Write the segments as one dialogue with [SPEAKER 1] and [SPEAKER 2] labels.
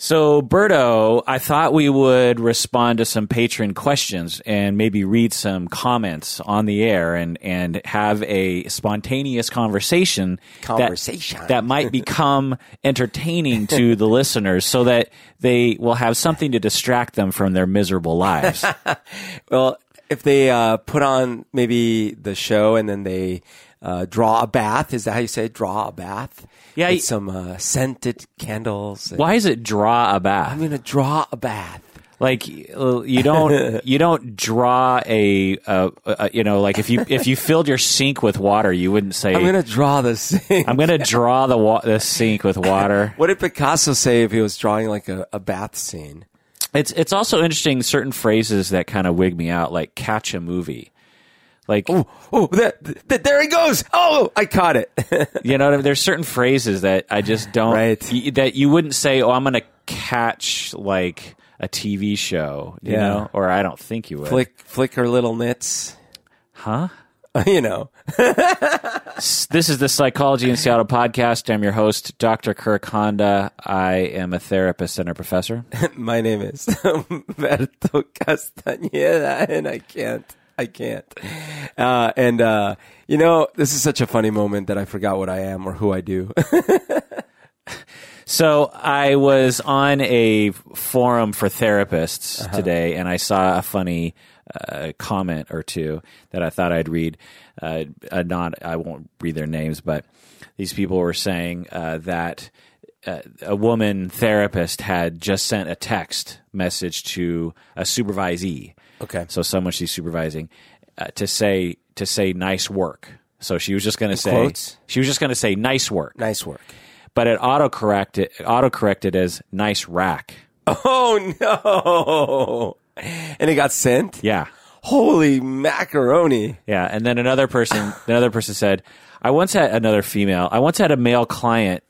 [SPEAKER 1] So, Berto, I thought we would respond to some patron questions and maybe read some comments on the air and, and have a spontaneous conversation. that-
[SPEAKER 2] Conversation.
[SPEAKER 1] That, might become entertaining to the listeners so that they will have something to distract them from their miserable lives.
[SPEAKER 2] Well, if they uh, put on maybe the show and then they uh, draw a bath, is that how you say it? draw a bath?
[SPEAKER 1] Yeah,
[SPEAKER 2] With some uh, scented candles.
[SPEAKER 1] Why is it draw a bath?
[SPEAKER 2] I'm gonna draw a bath.
[SPEAKER 1] like you don't you don't draw a, uh uh you know like if you if you filled your sink with water you wouldn't say
[SPEAKER 2] I'm gonna draw the sink.
[SPEAKER 1] I'm gonna draw the wa- the sink with water.
[SPEAKER 2] what did Picasso say if he was drawing like a, a bath scene?
[SPEAKER 1] It's it's also interesting certain phrases that kind of wig me out, like catch a movie. Like
[SPEAKER 2] Oh, that, that, there he goes! Oh, I caught it.
[SPEAKER 1] you know, what I mean? there's certain phrases that I just don't
[SPEAKER 2] Right.
[SPEAKER 1] y- that you wouldn't say. Oh, I'm gonna catch like a TV show, you
[SPEAKER 2] Yeah.
[SPEAKER 1] know, or I don't think you would.
[SPEAKER 2] flick, flick her little mitts.
[SPEAKER 1] Huh?
[SPEAKER 2] you know.
[SPEAKER 1] This is the Psychology in Seattle podcast. I'm your host, Dr. Kirk Honda. I am a therapist and a professor.
[SPEAKER 2] My name is Humberto Castañeda, and I can't. I can't. Uh, and, uh, you know, this is such a funny moment that I forgot what I am or who I do.
[SPEAKER 1] So I was on a forum for therapists today, and I saw a funny uh, comment or two that I thought I'd read. Uh, uh, not, I won't read their names, but these people were saying uh, that uh, a woman therapist had just sent a text message to a supervisee.
[SPEAKER 2] Okay.
[SPEAKER 1] So someone she's supervising uh, to say to say nice work. So she was just going to say
[SPEAKER 2] quotes?
[SPEAKER 1] she was just going to say nice work
[SPEAKER 2] nice work.
[SPEAKER 1] but it auto corrected auto corrected as nice rack.
[SPEAKER 2] Oh, no. And it got sent?
[SPEAKER 1] Yeah.
[SPEAKER 2] Holy macaroni.
[SPEAKER 1] Yeah. And then another person another person said, I once had another female I once had a male client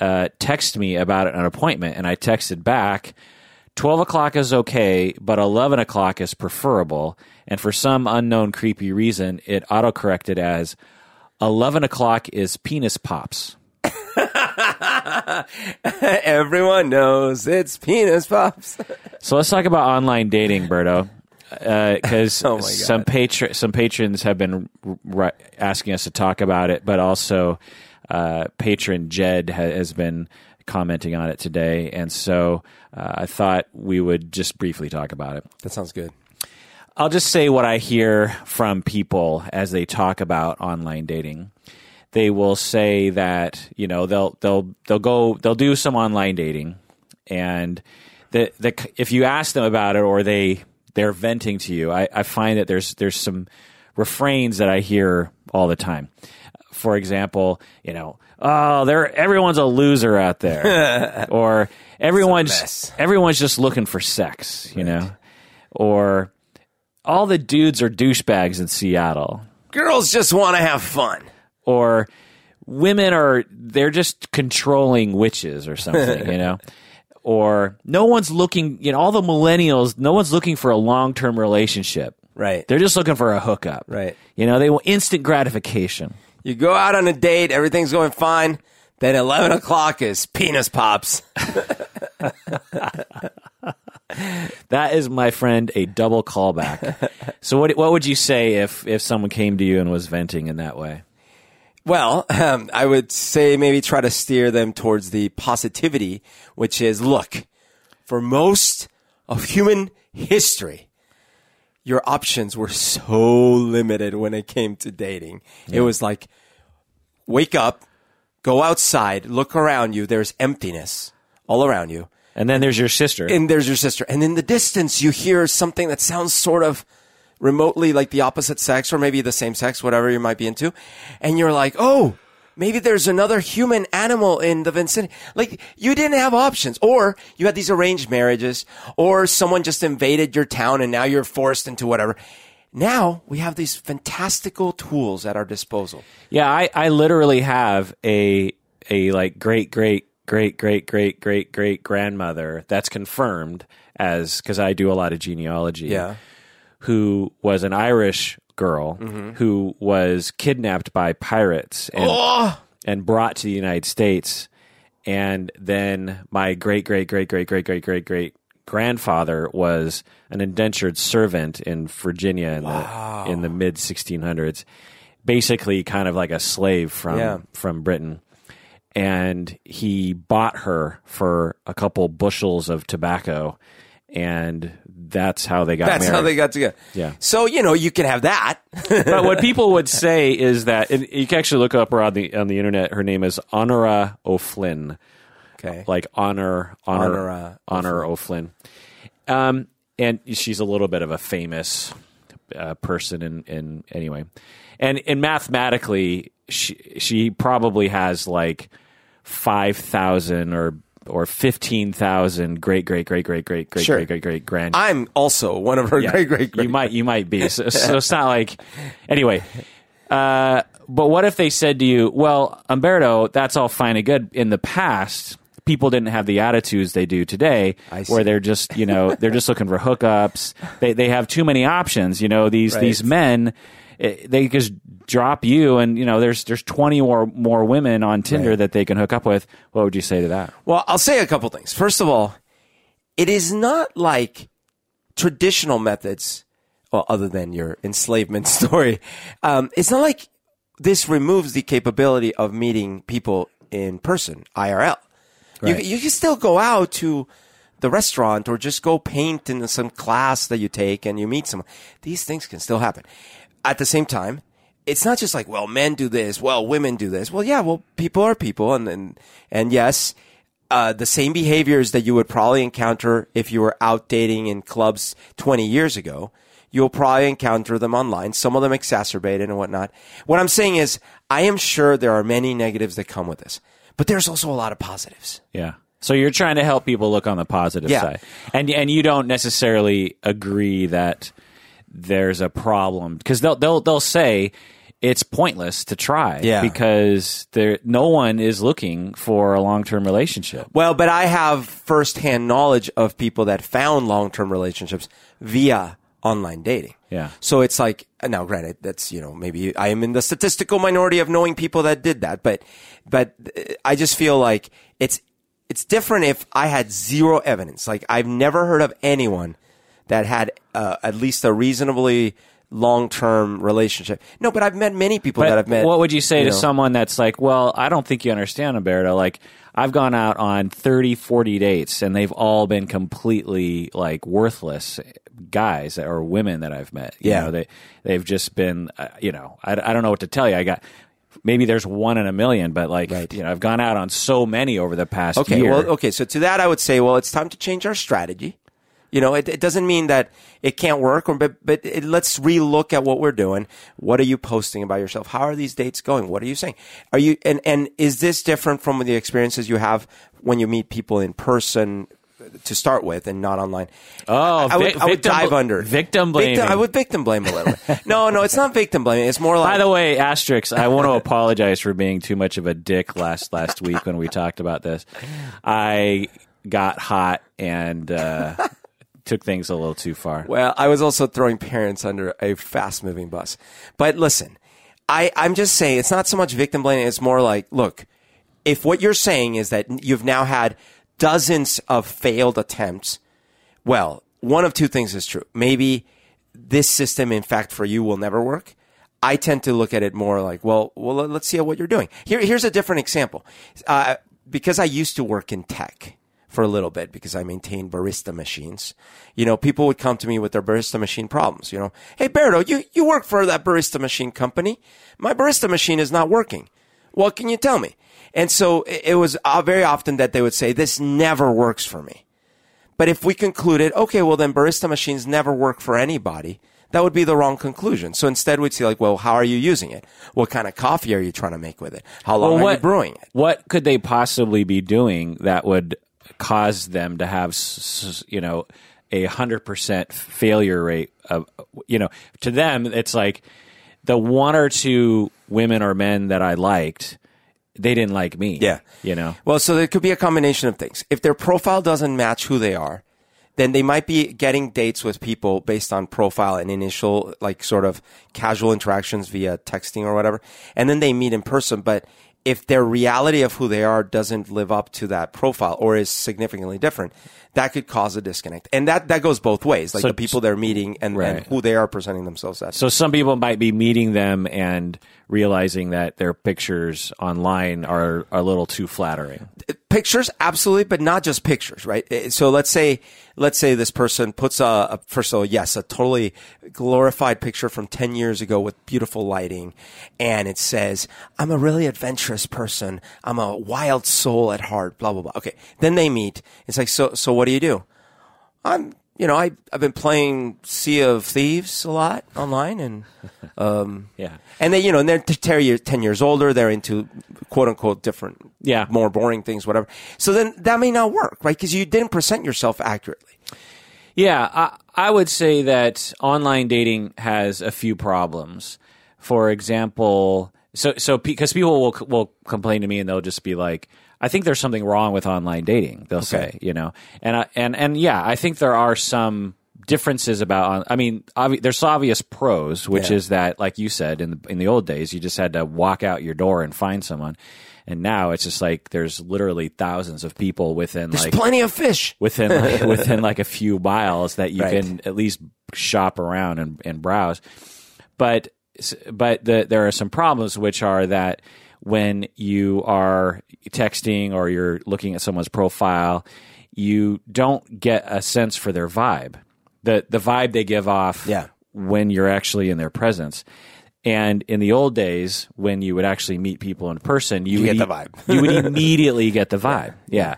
[SPEAKER 1] uh, text me about an appointment and I texted back Twelve o'clock is okay, but eleven o'clock is preferable. And for some unknown creepy reason, it autocorrected as eleven o'clock is penis pops.
[SPEAKER 2] Everyone knows it's penis pops.
[SPEAKER 1] So let's talk about online dating, Berto. Because
[SPEAKER 2] Oh
[SPEAKER 1] some some patrons have been r- r- asking us to talk about it, but also uh, patron Jed ha- has been commenting on it today, and so uh, I thought we would just briefly talk about it.
[SPEAKER 2] That sounds good.
[SPEAKER 1] I'll just say what I hear from people as they talk about online dating. They will say that you know they'll they'll they'll go they'll do some online dating, and the the if you ask them about it or they they're venting to you, I, I find that there's there's some refrains that I hear all the time. For example, you know, oh, there everyone's a loser out there, or everyone's everyone's just looking for sex, you know, or all the dudes are douchebags in Seattle,
[SPEAKER 2] Girls just want to have fun.
[SPEAKER 1] or women are they're just controlling witches or something, you know. Or no one's looking, you know, all the millennials, no one's looking for a long term relationship.
[SPEAKER 2] Right.
[SPEAKER 1] They're just looking for a hookup.
[SPEAKER 2] Right.
[SPEAKER 1] You know, they want instant gratification.
[SPEAKER 2] You go out on a date, everything's going fine. Then 11 o'clock is penis pops.
[SPEAKER 1] That is, my friend, a double callback. so, what what would you say if if someone came to you and was venting in that way?
[SPEAKER 2] Well, um, I would say maybe try to steer them towards the positivity, which is look, for most of human history, your options were so limited when it came to dating. It was like, wake up, go outside, look around you, there's emptiness all around you.
[SPEAKER 1] And then there's your sister.
[SPEAKER 2] and there's your sister. And in the distance, you hear something that sounds sort of remotely like the opposite sex or maybe the same sex, whatever you might be into. And you're like, oh, maybe there's another human animal in the vicinity. Like you didn't have options or you had these arranged marriages or someone just invaded your town and now you're forced into whatever. Now we have these fantastical tools at our disposal.
[SPEAKER 1] Yeah, I, I literally have a a like great great great great great great great grandmother that's confirmed as because I do a lot of genealogy. Yeah. who was an Irish girl mm-hmm. who was kidnapped by pirates and, oh! and brought to the United States. And then my great, great, great, great, great, great, great, great grandfather was an indentured servant in Virginia in wow. the the mid 1600s, basically kind of like a slave from
[SPEAKER 2] yeah.
[SPEAKER 1] from Britain. And he bought her for a couple bushels of tobacco, and that's how they got
[SPEAKER 2] That's
[SPEAKER 1] married.
[SPEAKER 2] how they got together.
[SPEAKER 1] Yeah.
[SPEAKER 2] So you know you can have that.
[SPEAKER 1] but what people would say is that and you can actually look up her on the on the internet. Her name is Honora O'Flynn,
[SPEAKER 2] okay.
[SPEAKER 1] like honor honor
[SPEAKER 2] Honora
[SPEAKER 1] honor O'Flynn. Um, and she's a little bit of a famous uh, person in in anyway, and and mathematically she she probably has like five thousand or or fifteen thousand great great great great great great
[SPEAKER 2] Sure.
[SPEAKER 1] great great great grand
[SPEAKER 2] I'm also one of her
[SPEAKER 1] yeah,
[SPEAKER 2] great great
[SPEAKER 1] You might, you might be. So, so it's not like, anyway. Uh, but what if they said to you, "Well, Humberto, that's all fine and good. In the past, people didn't have the attitudes they do today, where they're just, you know, they're just looking for hookups. They they have too many options. You know, these
[SPEAKER 2] Right.
[SPEAKER 1] these men." Eh, They just drop you, and you know there's there's twenty or more women on Tinder
[SPEAKER 2] Right.
[SPEAKER 1] that they can hook up with. What would you say to that?
[SPEAKER 2] Well, I'll say a couple things. First of all, it is not like traditional methods, well, other than your enslavement story. Um, it's not like this removes the capability of meeting people in person, IRL. You, you can still go out to the restaurant or just go paint in some class that you take and you meet someone. These things can still happen. At the same time, it's not just like, well, men do this, well, women do this. Well, yeah, well, people are people, and and, and yes, uh, the same behaviors that you would probably encounter if you were out dating in clubs 20 years ago, you'll probably encounter them online. Some of them exacerbated and whatnot. What I'm saying is, I am sure there are many negatives that come with this, but there's also a lot of positives.
[SPEAKER 1] Yeah. So you're trying to help people look on the positive
[SPEAKER 2] Yeah.
[SPEAKER 1] side, and and you don't necessarily agree that there's a problem because they'll they'll they'll say it's pointless to try
[SPEAKER 2] Yeah.
[SPEAKER 1] because there no one is looking for a long term relationship.
[SPEAKER 2] Well, but I have firsthand knowledge of people that found long term relationships via online dating.
[SPEAKER 1] Yeah.
[SPEAKER 2] So it's like, now granted, that's, you know, maybe I am in the statistical minority of knowing people that did that, but, but uh, I just feel like it's, it's different if I had zero evidence. Like I've never heard of anyone that had uh, at least a reasonably long term relationship. No, but I've met many people that I've met.
[SPEAKER 1] what would you say to
[SPEAKER 2] know.
[SPEAKER 1] someone that's like, well, I don't think you understand, Humberto. Like, I've gone out on 30, 40 dates, and they've all been completely like worthless guys or women that I've met. You
[SPEAKER 2] Yeah.
[SPEAKER 1] know, they they've just been, uh, you know, I, I don't know what to tell you. I got maybe there's one in a million, but like,
[SPEAKER 2] Right.
[SPEAKER 1] you know, I've gone out on so many over the past
[SPEAKER 2] Okay,
[SPEAKER 1] year.
[SPEAKER 2] well, okay. So to that, I would say, well, it's time to change our strategy. You know, it, it doesn't mean that it can't work, or but but it, let's relook at what we're doing. What are you posting about yourself? How are these dates going? What are you saying? Are you and and is this different from the experiences you have when you meet people in person to start with and not online?
[SPEAKER 1] Oh,
[SPEAKER 2] I would,
[SPEAKER 1] vic-
[SPEAKER 2] I would dive under
[SPEAKER 1] victim blaming.
[SPEAKER 2] Victim, I would victim blame a little bit. No, no, it's not victim blaming. It's more like
[SPEAKER 1] By the way, asterisk. I want to apologize for being too much of a dick last last week when we talked about this. I got hot and uh, took things a little too far.
[SPEAKER 2] Well, I was also throwing parents under a fast moving bus. But listen, I, I'm just saying it's not so much victim blaming. It's more like, look, if what you're saying is that you've now had dozens of failed attempts, well, one of two things is true. Maybe this system, in fact, for you will never work. I tend to look at it more like, well, well, let's see what you're doing. Here, here's a different example. Uh, because I used to work in tech for a little bit because I maintained barista machines. You know, people would come to me with their barista machine problems. You know, hey, Berto, you, you work for that barista machine company. My barista machine is not working. What can you tell me? And so it, it was uh, very often that they would say, this never works for me. But if we concluded, okay, well then barista machines never work for anybody, that would be the wrong conclusion. So instead we'd say like, well, how are you using it? What kind of coffee are you trying to make with it? How long
[SPEAKER 1] Well,
[SPEAKER 2] are
[SPEAKER 1] what,
[SPEAKER 2] you brewing it?
[SPEAKER 1] What could they possibly be doing that would cause them to have, you know, a hundred percent failure rate of, you know, to them it's like the one or two women or men that I liked, they didn't like me.
[SPEAKER 2] Yeah.
[SPEAKER 1] you know.
[SPEAKER 2] Well, so there could be a combination of things. If their profile doesn't match who they are, then they might be getting dates with people based on profile and initial, like sort of casual interactions via texting or whatever. And then they meet in person. But if their reality of who they are doesn't live up to that profile or is significantly different, that could cause a disconnect. And that, that goes both ways, like
[SPEAKER 1] So-
[SPEAKER 2] the people they're meeting and, and who they are presenting themselves as.
[SPEAKER 1] So some people might be meeting them and realizing that their pictures online are, are a little too flattering.
[SPEAKER 2] pictures absolutely but not just pictures right Eh, so let's say let's say this person puts a, a first of all yes a totally glorified picture from 10 years ago with beautiful lighting and it says i'm a really adventurous person i'm a wild soul at heart blah blah blah okay then they meet it's like so so what do you do i'm you know I, i've been playing sea of thieves a lot online and um,
[SPEAKER 1] Yeah.
[SPEAKER 2] and they, you know, and they're t- 10 years, 10 years older. They're into quote unquote different,
[SPEAKER 1] Yeah.
[SPEAKER 2] more boring things, whatever. So then that may not work, right? Because you didn't present yourself accurately.
[SPEAKER 1] Yeah, I, I would say that online dating has a few problems. For example, so so because people will will complain to me and they'll just be like, "I think there's something wrong with online dating." They'll say, you know, and I, and and yeah, I think there are some differences about. I mean, obvi- there's obvious pros, which
[SPEAKER 2] Yeah.
[SPEAKER 1] is that, like you said, in the, in the old days, you just had to walk out your door and find someone. And now it's just like there's literally thousands of people within
[SPEAKER 2] There's
[SPEAKER 1] like
[SPEAKER 2] plenty of fish.
[SPEAKER 1] within like, within like a few miles that you
[SPEAKER 2] Right.
[SPEAKER 1] can at least shop around and, and browse. But but the, there are some problems, which are that when you are texting or you're looking at someone's profile, you don't get a sense for their vibe, the the vibe they give off
[SPEAKER 2] Yeah.
[SPEAKER 1] when you're actually in their presence. And in the old days, when you would actually meet people in person, you,
[SPEAKER 2] You
[SPEAKER 1] would
[SPEAKER 2] get the
[SPEAKER 1] e-
[SPEAKER 2] vibe.
[SPEAKER 1] you would immediately get the vibe. Yeah.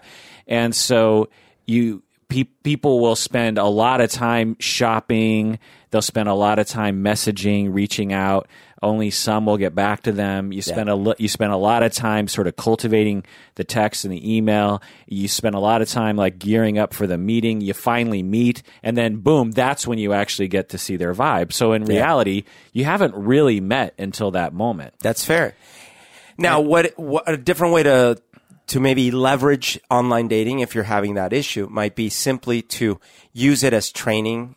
[SPEAKER 1] And so you pe- people will spend a lot of time shopping. They'll spend a lot of time messaging, reaching out. Only some will get back to them. You spend a lo- you spend a lot of time sort of cultivating the text and the email. You spend a lot of time like gearing up for the meeting. You finally meet, and then boom, that's when you actually get to see their vibe. So in reality, you haven't really met until that moment.
[SPEAKER 2] That's fair. Now, what, what a different way to to maybe leverage online dating if you're having that issue might be simply to use it as training,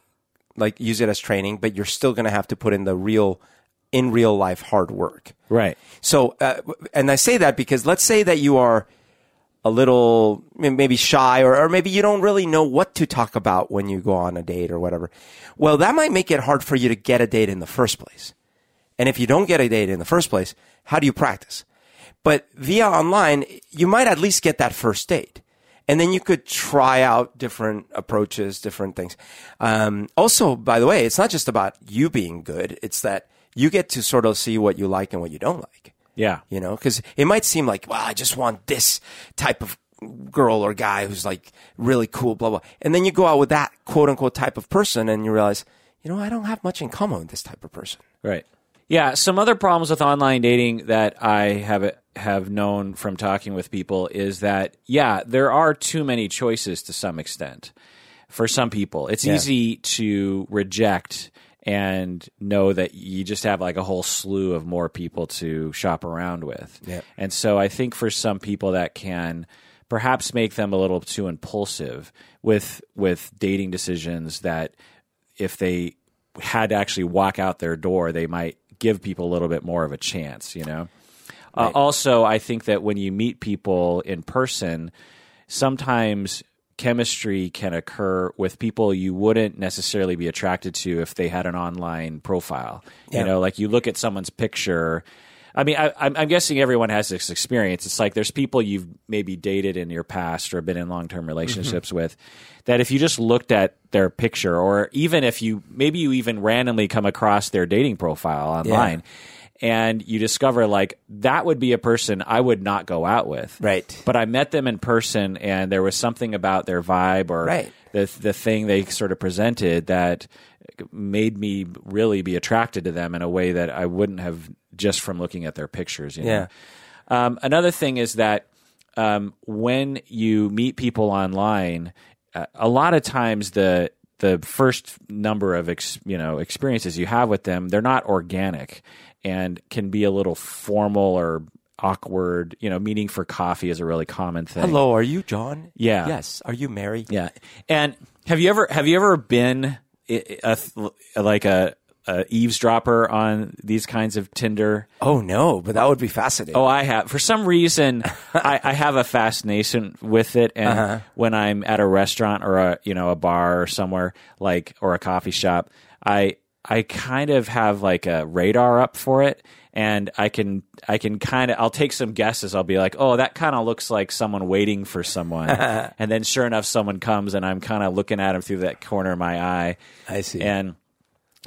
[SPEAKER 2] like use it as training, but you're still going to have to put in the real, in real life hard work.
[SPEAKER 1] Right.
[SPEAKER 2] So, uh, and I say that because let's say that you are a little maybe shy or, or maybe you don't really know what to talk about when you go on a date or whatever. Well, that might make it hard for you to get a date in the first place. And if you don't get a date in the first place, how do you practice? But via online, you might at least get that first date. And then you could try out different approaches, different things. Um, also, by the way, it's not just about you being good. It's that you get to sort of see what you like and what you don't like
[SPEAKER 1] Yeah.
[SPEAKER 2] you know because it might seem like well i just want this type of girl or guy who's like really cool blah blah and then you go out with that quote unquote type of person and you realize you know i don't have much in common with this type of person
[SPEAKER 1] Right. Yeah. Some other problems with online dating that I have have known from talking with people is that yeah, there are too many choices to some extent. For some people, it's easy to reject and know that you just have like a whole slew of more people to shop around with.
[SPEAKER 2] Yeah.
[SPEAKER 1] And so I think for some people that can perhaps make them a little too impulsive with with dating decisions that if they had to actually walk out their door, they might give people a little bit more of a chance, you know? Uh, also, I think that when you meet people in person, sometimes chemistry can occur with people you wouldn't necessarily be attracted to if they had an online profile.
[SPEAKER 2] Yeah.
[SPEAKER 1] You know, like you look at someone's picture. I mean, I, I'm, I'm guessing everyone has this experience. It's like there's people you've maybe dated in your past or been in long term relationships mm-hmm. with that if you just looked at their picture, or even if you maybe you even randomly come across their dating profile online and you discover like that would be a person I would not go out with.
[SPEAKER 2] Right.
[SPEAKER 1] But I met them in person and there was something about their vibe or
[SPEAKER 2] Right.
[SPEAKER 1] the the thing they sort of presented that made me really be attracted to them in a way that I wouldn't have just from looking at their pictures. You know?
[SPEAKER 2] Yeah.
[SPEAKER 1] Um, another thing is that um, when you meet people online, uh, a lot of times the the first number of ex, you know experiences you have with them, they're not organic and can be a little formal or awkward. You know, meeting for coffee is a really common thing.
[SPEAKER 2] hello are you john
[SPEAKER 1] Yeah.
[SPEAKER 2] yes are you mary
[SPEAKER 1] Yeah. And have you ever have you ever been i- a, like a a eavesdropper on these kinds of Tinder?
[SPEAKER 2] Oh no, but that would be fascinating.
[SPEAKER 1] Oh, I have. For some reason, I, I have a fascination with it, and
[SPEAKER 2] Uh-huh.
[SPEAKER 1] when I'm at a restaurant or a you know a bar or somewhere like or a coffee shop, I I kind of have like a radar up for it, and I can I can kind of I'll take some guesses. I'll be like, oh, that kind of looks like someone waiting for someone, and then sure enough, someone comes, and I'm kind of looking at them through that corner of my eye.
[SPEAKER 2] I see.
[SPEAKER 1] and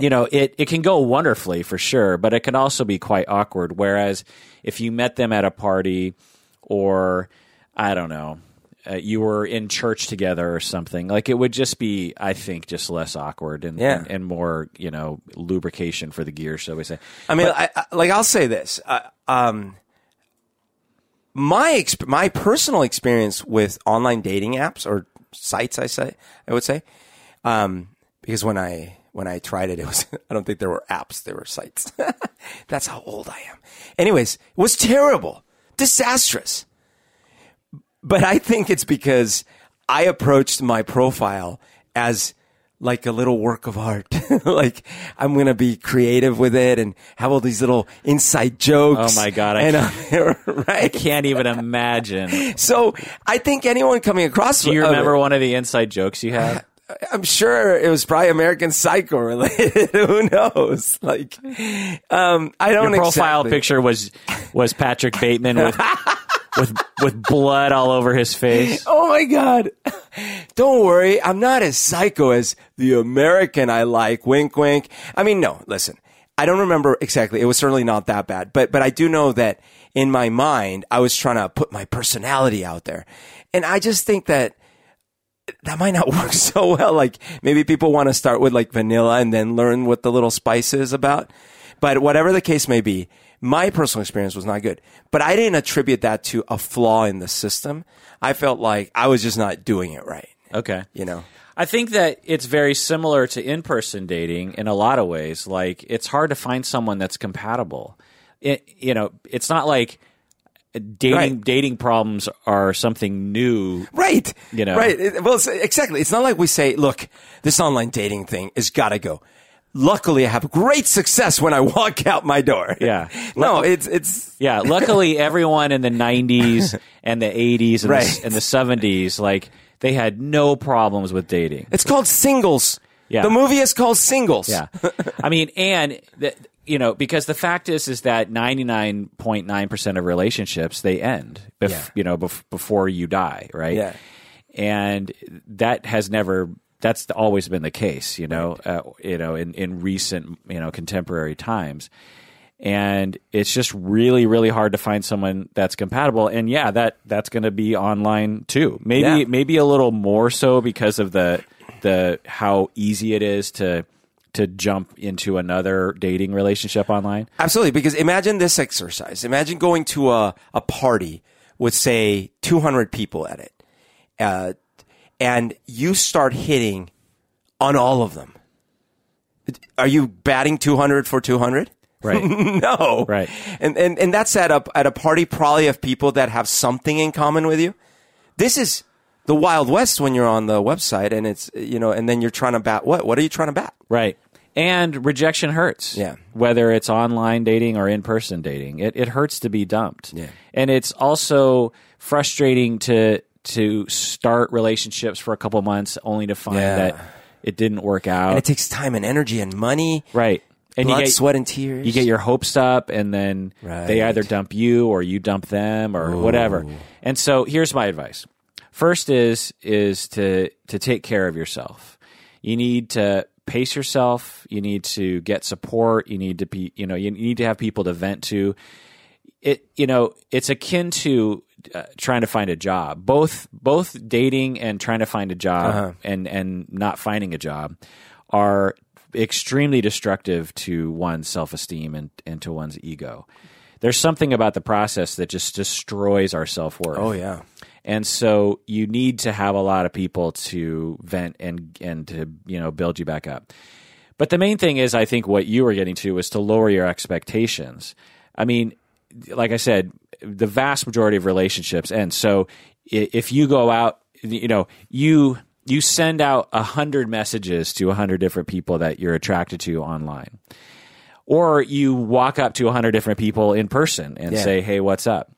[SPEAKER 1] you know it, it can go wonderfully for sure but it can also be quite awkward whereas if you met them at a party or i don't know uh, you were in church together or something like it would just be i think just less awkward and,
[SPEAKER 2] Yeah.
[SPEAKER 1] and, and more you know lubrication for the gear shall we say
[SPEAKER 2] I mean, I, I, like I'll say this. Uh, um, my exp- my personal experience with online dating apps or sites, I say, I would say, um, because when I when I tried it, it was I don't think there were apps, there were sites. That's how old I am. Anyways, it was terrible, disastrous. But I think it's because I approached my profile as like a little work of art. like I'm going to be creative with it and have all these little inside jokes.
[SPEAKER 1] Oh my God, I
[SPEAKER 2] And, uh, right.
[SPEAKER 1] can't even imagine
[SPEAKER 2] So I think anyone coming across
[SPEAKER 1] do you remember
[SPEAKER 2] it-
[SPEAKER 1] one of the inside jokes you had
[SPEAKER 2] I'm sure it was probably American Psycho related. Who knows? Like, um, I don't
[SPEAKER 1] your profile
[SPEAKER 2] exactly-
[SPEAKER 1] picture was was patrick bateman with with with blood all over his face
[SPEAKER 2] Oh my God. Don't worry. I'm not as psycho as the American I like. Wink, wink. I mean, no, listen. I don't remember exactly. It was certainly not that bad, but, but I do know that in my mind, I was trying to put my personality out there. And I just think that that might not work so well. Like maybe people want to start with like vanilla and then learn what the little spice is about. But whatever the case may be, my personal experience was not good. But I didn't attribute that to a flaw in the system. I felt like I was just not doing it right.
[SPEAKER 1] okay
[SPEAKER 2] You know?
[SPEAKER 1] I think that it's very similar to in person dating in a lot of ways. Like, it's hard to find someone that's compatible. It, you know, it's not like dating
[SPEAKER 2] Right.
[SPEAKER 1] dating problems are something new.
[SPEAKER 2] Right.
[SPEAKER 1] You know.
[SPEAKER 2] Right. Well, it's, exactly. It's not like we say, look, this online dating thing has got to go. Luckily, I have great success when I walk out my door.
[SPEAKER 1] Yeah.
[SPEAKER 2] no, it's, it's,
[SPEAKER 1] Yeah, luckily everyone in the 90s and the 80s and,
[SPEAKER 2] Right.
[SPEAKER 1] the, and the 70s, like, they had no problems with dating.
[SPEAKER 2] it's called singles.
[SPEAKER 1] Yeah.
[SPEAKER 2] The movie is called Singles.
[SPEAKER 1] Yeah, I mean, and the, you know, because the fact is, is that ninety nine point nine percent of relationships they end, bef-
[SPEAKER 2] Yeah.
[SPEAKER 1] you know, bef- before you die, right?
[SPEAKER 2] Yeah.
[SPEAKER 1] and that has never. That's always been the case, you know. Uh, you know, in in recent, you know, contemporary times, and it's just really, really hard to find someone that's compatible. And yeah, that that's going to be online too. Maybe
[SPEAKER 2] Yeah.
[SPEAKER 1] maybe a little more so because of the the how easy it is to to jump into another dating relationship online.
[SPEAKER 2] Absolutely, because imagine this exercise. Imagine going to a, a party with, say, 200 people at it, uh, and you start hitting on all of them. Are you batting 200 for 200?
[SPEAKER 1] Right.
[SPEAKER 2] no.
[SPEAKER 1] Right.
[SPEAKER 2] And, and, and that's at a, at a party probably of people that have something in common with you. This is the Wild West when you're on the website and it's, you know, and then you're trying to bat what? What are you trying to bat?
[SPEAKER 1] right. And rejection hurts.
[SPEAKER 2] Yeah.
[SPEAKER 1] Whether it's online dating or in person dating, it, it hurts to be dumped.
[SPEAKER 2] Yeah.
[SPEAKER 1] And it's also frustrating to to start relationships for a couple months only to find
[SPEAKER 2] Yeah.
[SPEAKER 1] that it didn't work out.
[SPEAKER 2] And it takes time and energy and money,
[SPEAKER 1] right. And
[SPEAKER 2] blood,
[SPEAKER 1] you get
[SPEAKER 2] sweat, and tears.
[SPEAKER 1] you get your hopes up and then they either dump you or you dump them or whatever. And so here's my advice. First is is to to take care of yourself. You need to pace yourself, you need to get support, you need to be, you know, you need to have people to vent to. It you know, it's akin to uh, trying to find a job. Both both dating and trying to find a job and and not finding a job are extremely destructive to one's self esteem and, and to one's ego. There's something about the process that just destroys our self worth.
[SPEAKER 2] Oh yeah.
[SPEAKER 1] And so you need to have a lot of people to vent and and to you know build you back up. But the main thing is, I think what you were getting to was to lower your expectations. I mean, like I said, the vast majority of relationships end. So if you go out, you know, you you send out a hundred messages to a hundred different people that you're attracted to online, or you walk up to a hundred different people in person and
[SPEAKER 2] Yeah.
[SPEAKER 1] say, "Hey, what's up?"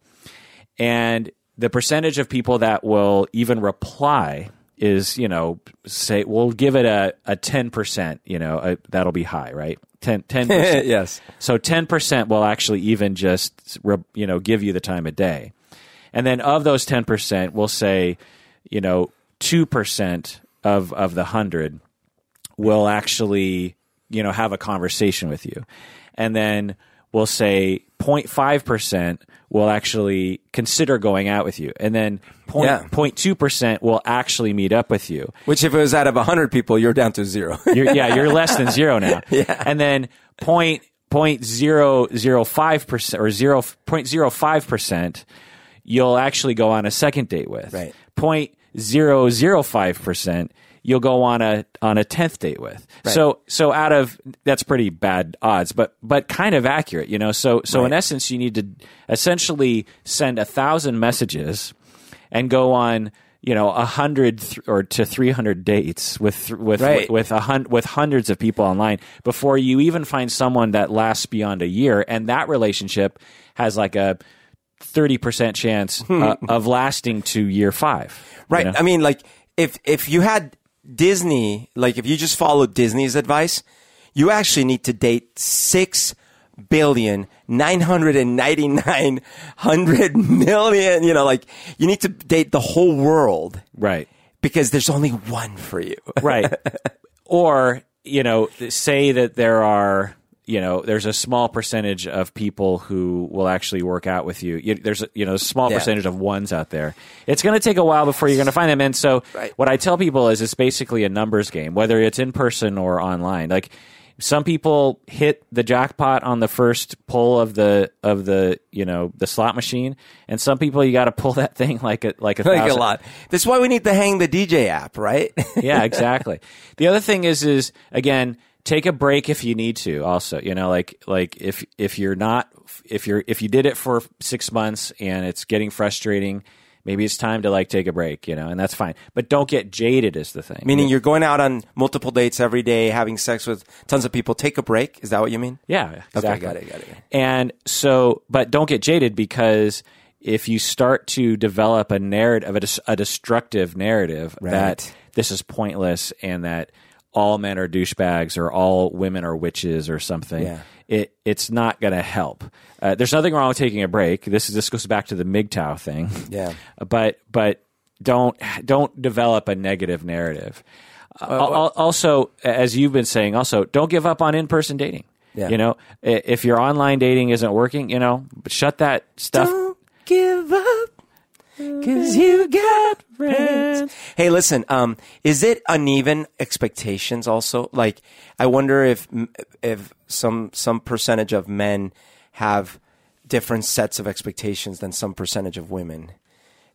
[SPEAKER 1] And the percentage of people that will even reply is, you know, say we'll give it a a ten percent. You know, a, that'll be high, right? 10 percent.
[SPEAKER 2] yes.
[SPEAKER 1] So 10% will actually even just you know give you the time of day. And then of those 10%, we'll say, you know, 2% of of the 100 will actually, you know, have a conversation with you. And then we'll say 0.5% will actually consider going out with you. And then 0.2% will actually meet up with you.
[SPEAKER 2] Which if it was out of 100 people, you're down to 0
[SPEAKER 1] you're, yeah, you're less than zero now.
[SPEAKER 2] yeah.
[SPEAKER 1] And then 0.005% or 0.05% you'll actually go on a second date with.
[SPEAKER 2] Right.
[SPEAKER 1] 0.005% you'll go on a on a tenth date with. So so out of that's pretty bad odds, but but kind of accurate, you know. So so in essence, you need to essentially send a thousand messages and go on you know a hundred th- or to three hundred dates with with
[SPEAKER 2] Right.
[SPEAKER 1] with a hun- with hundreds of people online before you even find someone that lasts beyond a year, and that relationship has like a thirty percent chance uh, of lasting to year five. you
[SPEAKER 2] Right.
[SPEAKER 1] know?
[SPEAKER 2] I mean, like if if you had Disney, like if you just follow Disney's advice, you actually need to date six billion nine hundred and ninety nine hundred million. You know, like you need to date the whole world
[SPEAKER 1] right.
[SPEAKER 2] because there's only one for you.
[SPEAKER 1] right or you know say that there are you know there's a small percentage of people who will actually work out with you, you there's a, you know a small
[SPEAKER 2] Yeah.
[SPEAKER 1] percentage of ones out there it's going to take a while before you're going to find them and so
[SPEAKER 2] Right.
[SPEAKER 1] what i tell people is it's basically a numbers game whether it's in person or online like some people hit the jackpot on the first pull of the of the you know the slot machine and some people you got to pull that thing like a like a
[SPEAKER 2] like a lot. That's why we need to hang the DJ app, right?
[SPEAKER 1] yeah, exactly. the other thing is is again, take a break if you need to. Also, you know, like like if if you're not if you're if you did it for six months and it's getting frustrating, maybe it's time to like take a break. You know, and that's fine. But don't get jaded. Is the thing.
[SPEAKER 2] Meaning you're going out on multiple dates every day, having sex with tons of people. Take a break. Is that what you mean?
[SPEAKER 1] Yeah, exactly.
[SPEAKER 2] Okay, got it, got it.
[SPEAKER 1] And so, but don't get jaded because if you start to develop a narrative, a, a destructive narrative
[SPEAKER 2] Right.
[SPEAKER 1] that this is pointless and that all men are douchebags or all women are witches or something,
[SPEAKER 2] Yeah.
[SPEAKER 1] it it's not going to help. Uh, there's nothing wrong with taking a break. This is, this goes back to the MGTOW thing.
[SPEAKER 2] Yeah.
[SPEAKER 1] but but don't don't develop a negative narrative. Uh, al- also, as you've been saying, also don't give up on in person dating.
[SPEAKER 2] Yeah.
[SPEAKER 1] You know, if your online dating isn't working, you know, shut that stuff.
[SPEAKER 2] Don't give up. Cause you got friends. Hey, listen. Um, is it uneven expectations? Also, like, I wonder if if some some percentage of men have different sets of expectations than some percentage of women.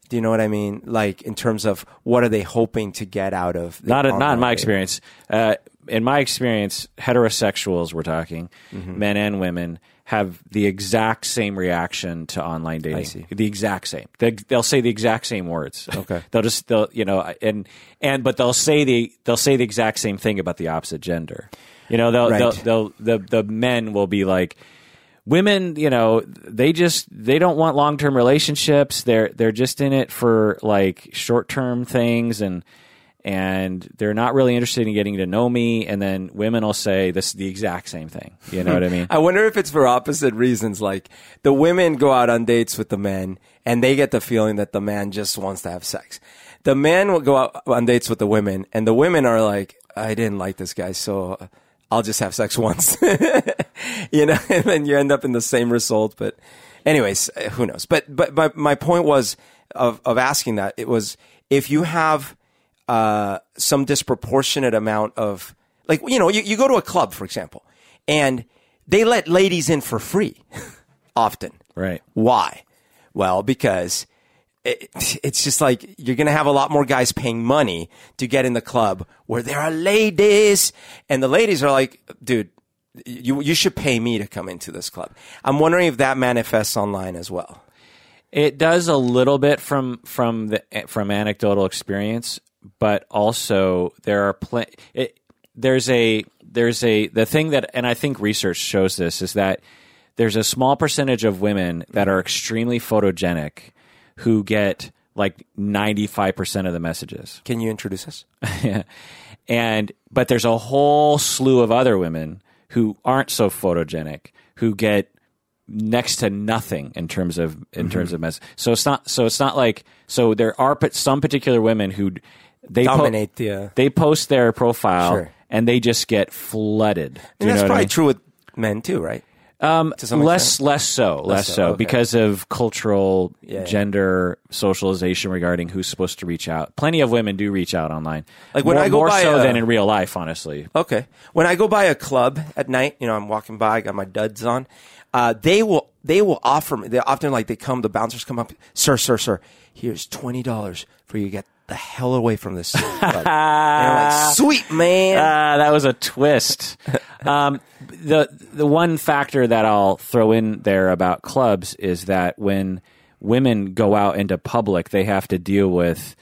[SPEAKER 2] Do you know what I mean? Like, in terms of what are they hoping to get out of?
[SPEAKER 1] Not not in my experience. Uh, in my experience, heterosexuals, we're talking,
[SPEAKER 2] Mm-hmm.
[SPEAKER 1] men and women, have the exact same reaction to online dating.
[SPEAKER 2] see.
[SPEAKER 1] The exact same. They, they'll say the exact same words.
[SPEAKER 2] Okay.
[SPEAKER 1] they'll just they'll you know and and but they'll say the they'll say the exact same thing about the opposite gender. You know they'll
[SPEAKER 2] Right.
[SPEAKER 1] they'll, they'll the the men will be like women you know they just they don't want long-term relationships they're they're just in it for like short-term things and and they're not really interested in getting to know me and then women will say this the exact same thing you know what i mean
[SPEAKER 2] I wonder if it's for opposite reasons. Like the women go out on dates with the men and they get the feeling that the man just wants to have sex. The men will go out on dates with the women and the women are like, I didn't like this guy, so I'll just have sex once. you know, and then you end up in the same result. But anyways, who knows? But, but, my my point was of, of asking that it was if you have, uh, some disproportionate amount of like, you know, you, you go to a club, for example, and they let ladies in for free often.
[SPEAKER 1] right
[SPEAKER 2] Why? Well, because it, it's just like you're going to have a lot more guys paying money to get in the club where there are ladies, and the ladies are like, dude, you you should pay me to come into this club. I'm wondering if that manifests online as well.
[SPEAKER 1] It does a little bit from from the from anecdotal experience, but also there are pl- it, there's a there's a the thing that and I think research shows this is that there's a small percentage of women that are extremely photogenic who get like 95% of the messages.
[SPEAKER 2] Can you introduce us?
[SPEAKER 1] and but there's a whole slew of other women who aren't so photogenic who get next to nothing in terms of in terms mm-hmm. of mess. So it's not so it's not like so there are some particular women who they po-
[SPEAKER 2] Dominate the. Uh,
[SPEAKER 1] they post their profile
[SPEAKER 2] Sure.
[SPEAKER 1] and they just get flooded.
[SPEAKER 2] And
[SPEAKER 1] you
[SPEAKER 2] that's
[SPEAKER 1] know what I
[SPEAKER 2] probably
[SPEAKER 1] mean?
[SPEAKER 2] true with men too, right?
[SPEAKER 1] Um, less,
[SPEAKER 2] extent?
[SPEAKER 1] less so, less,
[SPEAKER 2] so,
[SPEAKER 1] so,
[SPEAKER 2] okay.
[SPEAKER 1] because of cultural
[SPEAKER 2] Yeah, yeah.
[SPEAKER 1] gender socialization regarding who's supposed to reach out. Plenty of women do reach out online,
[SPEAKER 2] Like when
[SPEAKER 1] more,
[SPEAKER 2] I go
[SPEAKER 1] more
[SPEAKER 2] by
[SPEAKER 1] so
[SPEAKER 2] a-
[SPEAKER 1] than in real life, honestly.
[SPEAKER 2] Okay. When I go by a club at night, you know, I'm walking by, I got my duds on. Uh, they will they will offer me. They often like they come. The bouncers come up, sir, sir, sir. Here's twenty dollars for you to get the hell away from this. club." and like, sweet man.
[SPEAKER 1] Ah, that was a twist. um, the the one factor that I'll throw in there about clubs is that when women go out into public, they have to deal with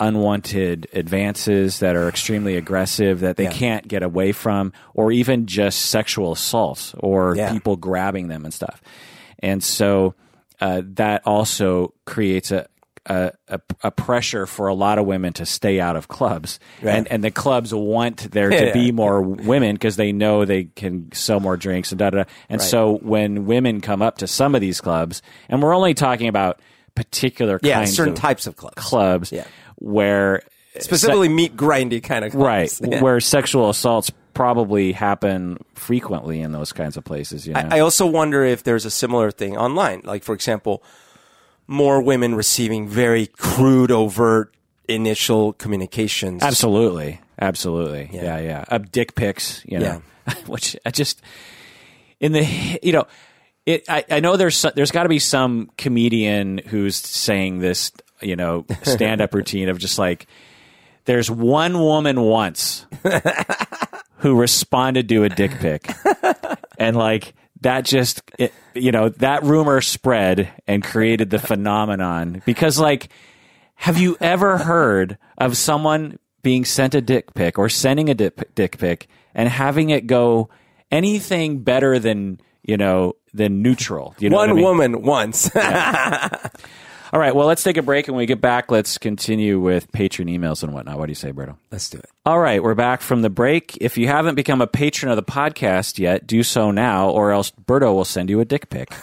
[SPEAKER 1] unwanted advances that are extremely aggressive that they
[SPEAKER 2] Yeah.
[SPEAKER 1] can't get away from, or even just sexual assault or
[SPEAKER 2] Yeah.
[SPEAKER 1] people grabbing them and stuff. And so uh, that also creates a, a, a, a pressure for a lot of women to stay out of clubs.
[SPEAKER 2] Right.
[SPEAKER 1] And, and the clubs want there to
[SPEAKER 2] Yeah.
[SPEAKER 1] be more women because they know they can sell more drinks and da da. da. And
[SPEAKER 2] Right.
[SPEAKER 1] so when women come up to some of these clubs, and we're only talking about particular
[SPEAKER 2] yeah,
[SPEAKER 1] kinds
[SPEAKER 2] certain
[SPEAKER 1] of
[SPEAKER 2] types of clubs.
[SPEAKER 1] clubs
[SPEAKER 2] Yeah.
[SPEAKER 1] where
[SPEAKER 2] Specifically, meat grindy kind of
[SPEAKER 1] right.
[SPEAKER 2] Yeah.
[SPEAKER 1] where sexual assaults probably happen frequently in those kinds of places. You know?
[SPEAKER 2] I also wonder if there's a similar thing online. Like, for example, more women receiving very crude, overt initial communications.
[SPEAKER 1] Absolutely, absolutely.
[SPEAKER 2] Yeah.
[SPEAKER 1] Yeah, yeah. Uh, dick pics, you know, which I just in the you know, it. I, I know there's there's got to be some comedian who's saying this, you know, stand up routine of just like there's one woman once who responded to a dick pic, and like that just it, you know that rumor spread and created the phenomenon because like have you ever heard of someone being sent a dick pic or sending a dick, dick pic and having it go anything better than you know than neutral you know
[SPEAKER 2] One
[SPEAKER 1] I mean?
[SPEAKER 2] woman once.
[SPEAKER 1] all right well let's take a break and when we get back let's continue with patron emails and whatnot what do you say Berto?
[SPEAKER 2] Let's do it.
[SPEAKER 1] All right, we're back from the break. If you haven't become a patron of the podcast yet, do so now, or else Berto will send you a dick pic.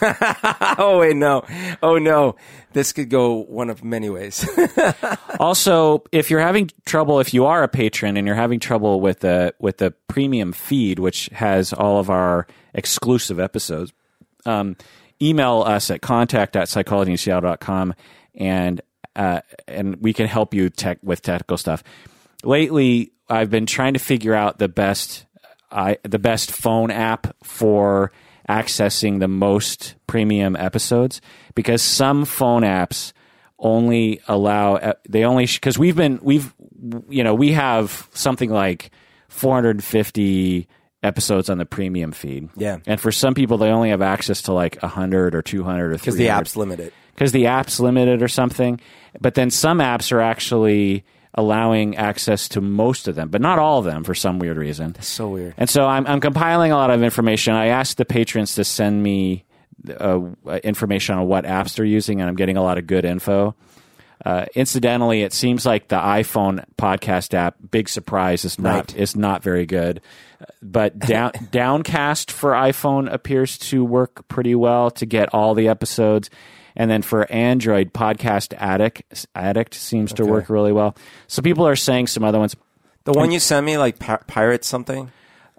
[SPEAKER 2] Oh wait, no. Oh no. This could go one of many ways.
[SPEAKER 1] also, if you're having trouble, if you are a patron and you're having trouble with the with the premium feed, which has all of our exclusive episodes, um, email us at contact at psychologyinseattle.com and uh, and we can help you tech with technical stuff. Lately, I've been trying to figure out the best I the best phone app for accessing the most premium episodes because some phone apps only allow uh, they only because we've been we've you know we have something like 450 episodes on the premium feed
[SPEAKER 2] Yeah.
[SPEAKER 1] and for some people they only have access to like 100 or 200 or
[SPEAKER 2] Because the
[SPEAKER 1] 300
[SPEAKER 2] app's limited.
[SPEAKER 1] because the app's limited or something. But then some apps are actually allowing access to most of them, but not all of them for some weird reason.
[SPEAKER 2] That's so weird.
[SPEAKER 1] And so I'm, I'm compiling a lot of information. I asked the patrons to send me uh, information on what apps they're using, and I'm getting a lot of good info. Uh, incidentally, it seems like the iPhone podcast app, big surprise, is not
[SPEAKER 2] Right.
[SPEAKER 1] is not very good. But down, Downcast for iPhone appears to work pretty well to get all the episodes, and then for Android, Podcast Addict Addict seems to work really well. So people are saying some other ones.
[SPEAKER 2] The one you sent me, like Pir- pirate something.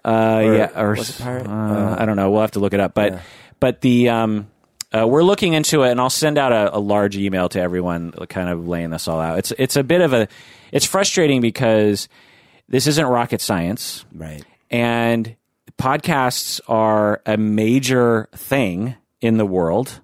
[SPEAKER 1] Uh,
[SPEAKER 2] Or
[SPEAKER 1] yeah, or
[SPEAKER 2] was it pirate?
[SPEAKER 1] uh,
[SPEAKER 2] Uh,
[SPEAKER 1] I don't know. We'll have to look it up. But
[SPEAKER 2] Yeah.
[SPEAKER 1] but the um, uh, we're looking into it, and I'll send out a, a large email to everyone, kind of laying this all out. It's it's a bit of a it's frustrating because this isn't rocket science,
[SPEAKER 2] Right.
[SPEAKER 1] and podcasts are a major thing in the world,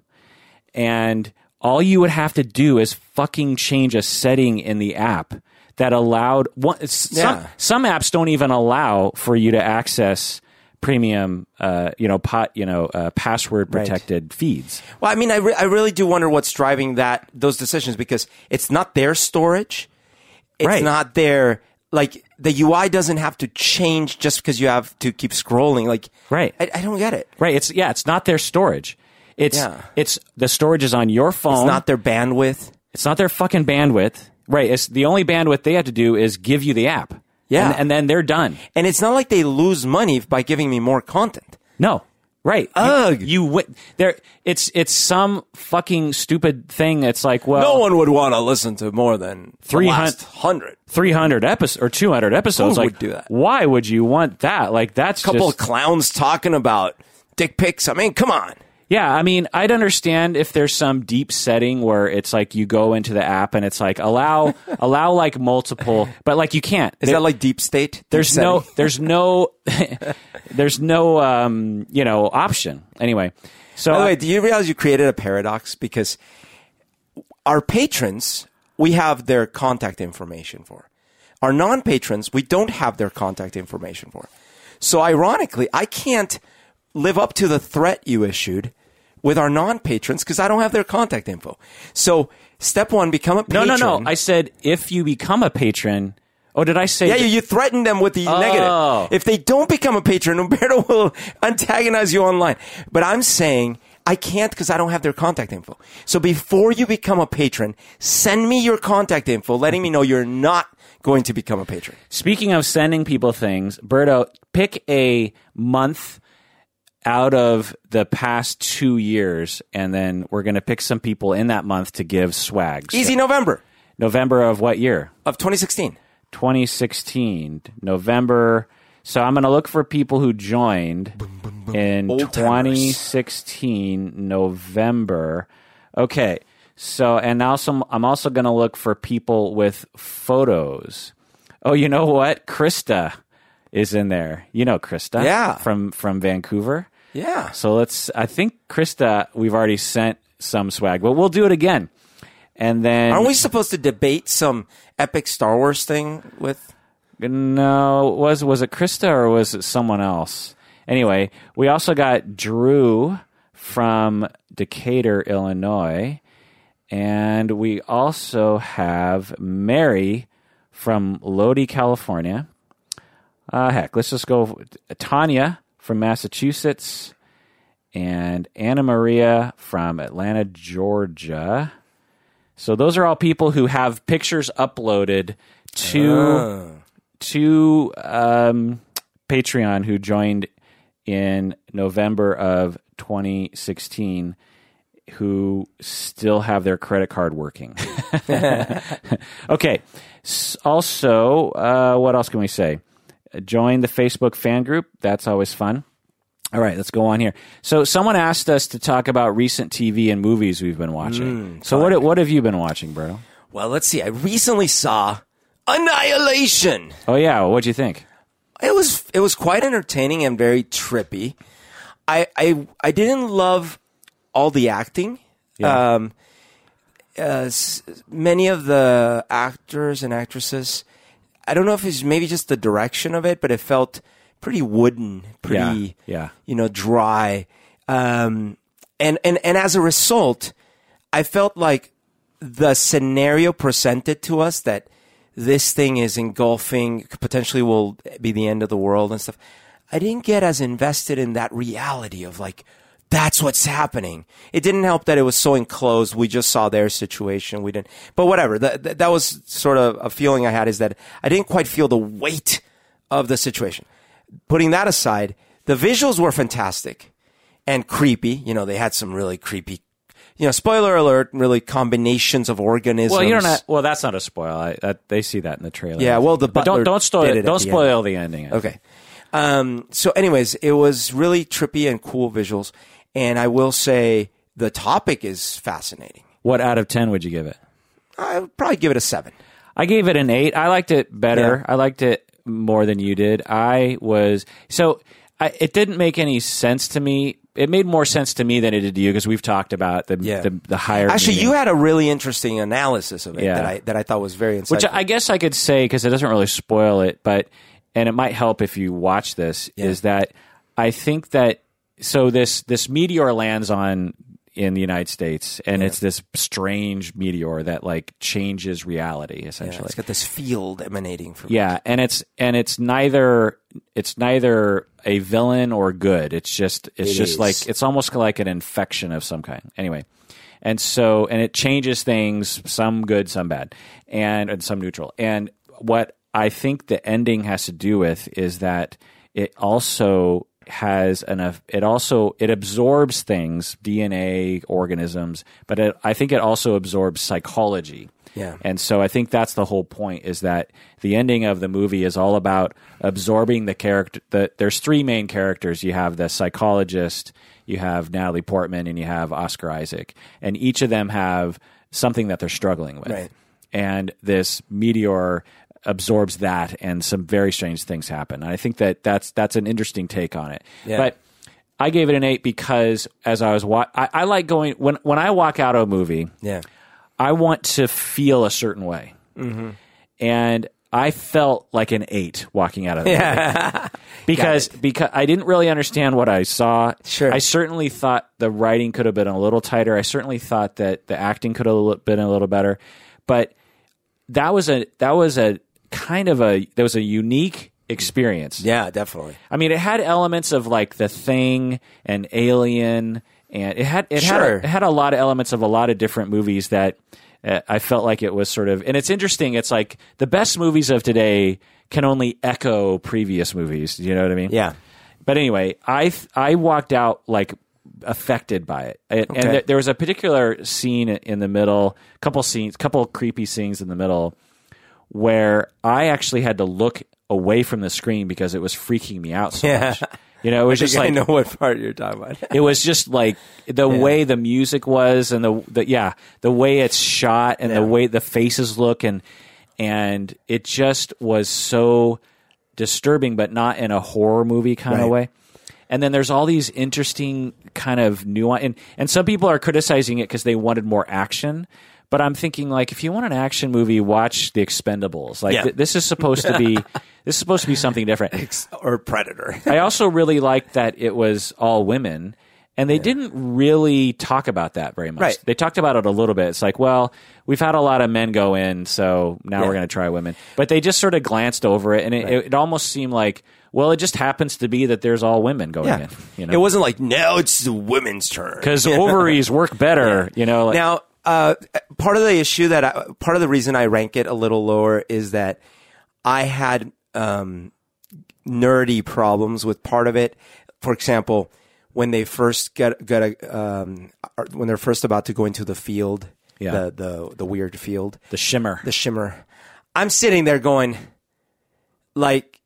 [SPEAKER 1] and all you would have to do is fucking change a setting in the app that allowed one, some,
[SPEAKER 2] Yeah.
[SPEAKER 1] some apps don't even allow for you to access premium uh, you know pot you know uh, password protected feeds
[SPEAKER 2] Well, I mean, I, re- I really do wonder what's driving that those decisions because it's not their storage. It's
[SPEAKER 1] Right.
[SPEAKER 2] not their Like the UI doesn't have to change just because you have to keep scrolling. Like,
[SPEAKER 1] Right.
[SPEAKER 2] I, I don't get it.
[SPEAKER 1] Right. It's yeah. It's not their storage. It's
[SPEAKER 2] Yeah.
[SPEAKER 1] it's the storage is on your phone.
[SPEAKER 2] It's not their bandwidth.
[SPEAKER 1] It's not their fucking bandwidth. Right. It's the only bandwidth they have to do is give you the app.
[SPEAKER 2] Yeah.
[SPEAKER 1] And, and then they're done.
[SPEAKER 2] And it's not like they lose money by giving me more content.
[SPEAKER 1] No. Right.
[SPEAKER 2] Ugh.
[SPEAKER 1] You, wi- there. It's it's some fucking stupid thing. It's like well,
[SPEAKER 2] No one would want to listen to more than
[SPEAKER 1] 300
[SPEAKER 2] hundred.
[SPEAKER 1] 300 episodes or 200 episodes.
[SPEAKER 2] Who
[SPEAKER 1] like,
[SPEAKER 2] would do that?
[SPEAKER 1] Why would you want that? Like that's a
[SPEAKER 2] couple
[SPEAKER 1] just,
[SPEAKER 2] of clowns talking about dick pics. I mean, come on.
[SPEAKER 1] Yeah, I mean, I'd understand if there's some deep setting where it's like you go into the app and it's like allow allow like multiple, but like you can't.
[SPEAKER 2] Is
[SPEAKER 1] There-
[SPEAKER 2] that like deep state? Deep
[SPEAKER 1] there's no there's no there's no um you know option anyway. So
[SPEAKER 2] By the way, do you realize you created a paradox because our patrons we have their contact information for. Our non-patrons we don't have their contact information for. So ironically, I can't live up to the threat you issued with our non-patrons because I don't have their contact info. So step one, become a patron.
[SPEAKER 1] no no, no. I said if you become a patron. Oh, did I say?
[SPEAKER 2] Yeah,
[SPEAKER 1] that-
[SPEAKER 2] you threaten them with the
[SPEAKER 1] Oh.
[SPEAKER 2] negative. If they don't become a patron, Humberto will antagonize you online. But I'm saying I can't because I don't have their contact info. So before you become a patron, send me your contact info, letting me know you're not going to become a patron.
[SPEAKER 1] Speaking of sending people things, Berto, pick a month out of the past two years, and then we're going to pick some people in that month to give swags.
[SPEAKER 2] Easy November
[SPEAKER 1] November of what year?
[SPEAKER 2] of 2016.
[SPEAKER 1] 2016. November. So I'm going to look for people who joined in
[SPEAKER 2] Old timers.
[SPEAKER 1] 2016 November. Okay. So and also I'm also going to look for people with photos. Oh, you know what? Krista is in there. You know Krista,
[SPEAKER 2] Yeah.
[SPEAKER 1] from from Vancouver.
[SPEAKER 2] Yeah.
[SPEAKER 1] So let's. I think Krista, we've already sent some swag, but we'll do it again. And then
[SPEAKER 2] Aren't we supposed to debate some epic Star Wars thing with?
[SPEAKER 1] No, was was it Krista or was it someone else? Anyway, we also got Drew from Decatur, Illinois, and we also have Mary from Lodi, California. Uh, heck, let's just go Tanya from Massachusetts and Anna Maria from Atlanta, Georgia. So those are all people who have pictures uploaded to to um, Patreon who joined in November of 2016 who still have their credit card working. okay. S- Also, uh, what else can we say? Join the Facebook fan group. That's always fun. All right, let's go on here. So, someone asked us to talk about recent TV and movies we've been watching. so, what what have you been watching, bro?
[SPEAKER 2] Well, let's see. I recently saw Annihilation.
[SPEAKER 1] Oh yeah, what'd you think?
[SPEAKER 2] It was it was quite entertaining and very trippy. I I I didn't love all the acting.
[SPEAKER 1] Yeah.
[SPEAKER 2] Um, uh, many of the actors and actresses, I don't know if it's maybe just the direction of it, but it felt pretty wooden, pretty
[SPEAKER 1] yeah.
[SPEAKER 2] you know dry. Um, and and and as a result, I felt like the scenario presented to us that this thing is engulfing, potentially will be the end of the world and stuff. I didn't get as invested in that reality of like, that's what's happening. It didn't help that it was so enclosed. We just saw their situation. We didn't, but whatever. That, that, was sort of a feeling I had is that I didn't quite feel the weight of the situation. Putting that aside, the visuals were fantastic and creepy. You know, they had some really creepy, you know, spoiler alert, really combinations of organisms.
[SPEAKER 1] Well, you don't. Have, well, that's not a spoil. I, that, they see that in the trailer.
[SPEAKER 2] Yeah, well, the
[SPEAKER 1] but don't don't spoil. Don't
[SPEAKER 2] the
[SPEAKER 1] spoil the ending.
[SPEAKER 2] Okay. Um, so, anyways, it was really trippy and cool visuals. And I will say the topic is fascinating.
[SPEAKER 1] What out of ten would you give it?
[SPEAKER 2] I would probably give it a seven.
[SPEAKER 1] I gave it an eight. I liked it better.
[SPEAKER 2] Yeah.
[SPEAKER 1] I liked it more than you did. I was so. I, it didn't make any sense to me. It made more sense to me than it did to you because we've talked about the
[SPEAKER 2] Yeah.
[SPEAKER 1] the, the higher.
[SPEAKER 2] Actually,
[SPEAKER 1] meaning.
[SPEAKER 2] you had a really interesting analysis of it
[SPEAKER 1] Yeah.
[SPEAKER 2] that I that I thought was very insightful.
[SPEAKER 1] which I guess I could say because it doesn't really spoil it, but and it might help if you watch this. Is that I think that so this this meteor lands on in the United States, and it's this strange meteor that like changes reality
[SPEAKER 2] Yeah,
[SPEAKER 1] essentially.
[SPEAKER 2] it's got this field emanating from. It.
[SPEAKER 1] Yeah, and it's and it's neither it's neither a villain or good. It's just it's
[SPEAKER 2] It
[SPEAKER 1] just
[SPEAKER 2] is.
[SPEAKER 1] like it's almost like an infection of some kind. Anyway, and so and it changes things, some good, some bad, and, and some neutral. And what I think the ending has to do with is that it also has an it also it absorbs things dna organisms but it, i think it also absorbs psychology
[SPEAKER 2] Yeah.
[SPEAKER 1] and so I think that's the whole point is that the ending of the movie is all about absorbing the character. The, there's three main characters. You have the psychologist, you have Natalie Portman, and you have Oscar Isaac. And each of them have something that they're struggling with.
[SPEAKER 2] Right.
[SPEAKER 1] And this meteor absorbs that, and some very strange things happen. And I think that that's that's an interesting take on it.
[SPEAKER 2] Yeah.
[SPEAKER 1] But I gave it an eight because as I was wa- I, I like going when when I walk out of a movie.
[SPEAKER 2] Yeah.
[SPEAKER 1] I want to feel a certain way.
[SPEAKER 2] Mm-hmm.
[SPEAKER 1] And I felt like an eight walking out of there because because I didn't really understand what I saw.
[SPEAKER 2] Sure.
[SPEAKER 1] I certainly thought the writing could have been a little tighter. I certainly thought that the acting could have been a little better, but that was a that was a kind of a that was a unique experience.
[SPEAKER 2] Yeah, definitely.
[SPEAKER 1] I mean, it had elements of like the thing and Alien, and it had it had
[SPEAKER 2] Sure.
[SPEAKER 1] a, it had a lot of elements of a lot of different movies that uh, I felt like it was sort of. And it's interesting. It's like the best movies of today can only echo previous movies. You know what I mean?
[SPEAKER 2] Yeah.
[SPEAKER 1] But anyway, I th- I walked out like affected by it, and, and th- there was a particular scene in the middle, couple scenes, couple creepy scenes in the middle, where I actually had to look away from the screen because it was freaking me out so
[SPEAKER 2] Yeah.
[SPEAKER 1] much. You know, it was just like
[SPEAKER 2] I know what part you're talking about.
[SPEAKER 1] it was just like the way the music was and the, the yeah the way it's shot and
[SPEAKER 2] Yeah.
[SPEAKER 1] the way the faces look and and it just was so disturbing but not in a horror movie kind of way and then there's all these interesting kind of nuance and, and some people are criticizing it because they wanted more action but i'm thinking like if you want an action movie watch the expendables like
[SPEAKER 2] Yeah.
[SPEAKER 1] th- this is supposed to be this is supposed to be something different
[SPEAKER 2] or Predator.
[SPEAKER 1] I also really liked that it was all women, and they didn't really talk about that very much.
[SPEAKER 2] Right.
[SPEAKER 1] They talked about it a little bit. It's like, well, we've had a lot of men go in, so now
[SPEAKER 2] Yeah.
[SPEAKER 1] we're going to try women. But they just sort of glanced over it, and it, it, almost seemed like, well, it just happens to be that there's all women going
[SPEAKER 2] Yeah.
[SPEAKER 1] in. You
[SPEAKER 2] It wasn't like now it's the women's turn.
[SPEAKER 1] because ovaries work better. You know, like,
[SPEAKER 2] Now, uh, part of the issue that I, part of the reason I rank it a little lower is that I had um, nerdy problems with part of it. For example, when they first get get a, um, when they're first about to go into the field,
[SPEAKER 1] Yeah.
[SPEAKER 2] the the the weird field,
[SPEAKER 1] the shimmer.
[SPEAKER 2] the shimmer. I'm sitting there going, like,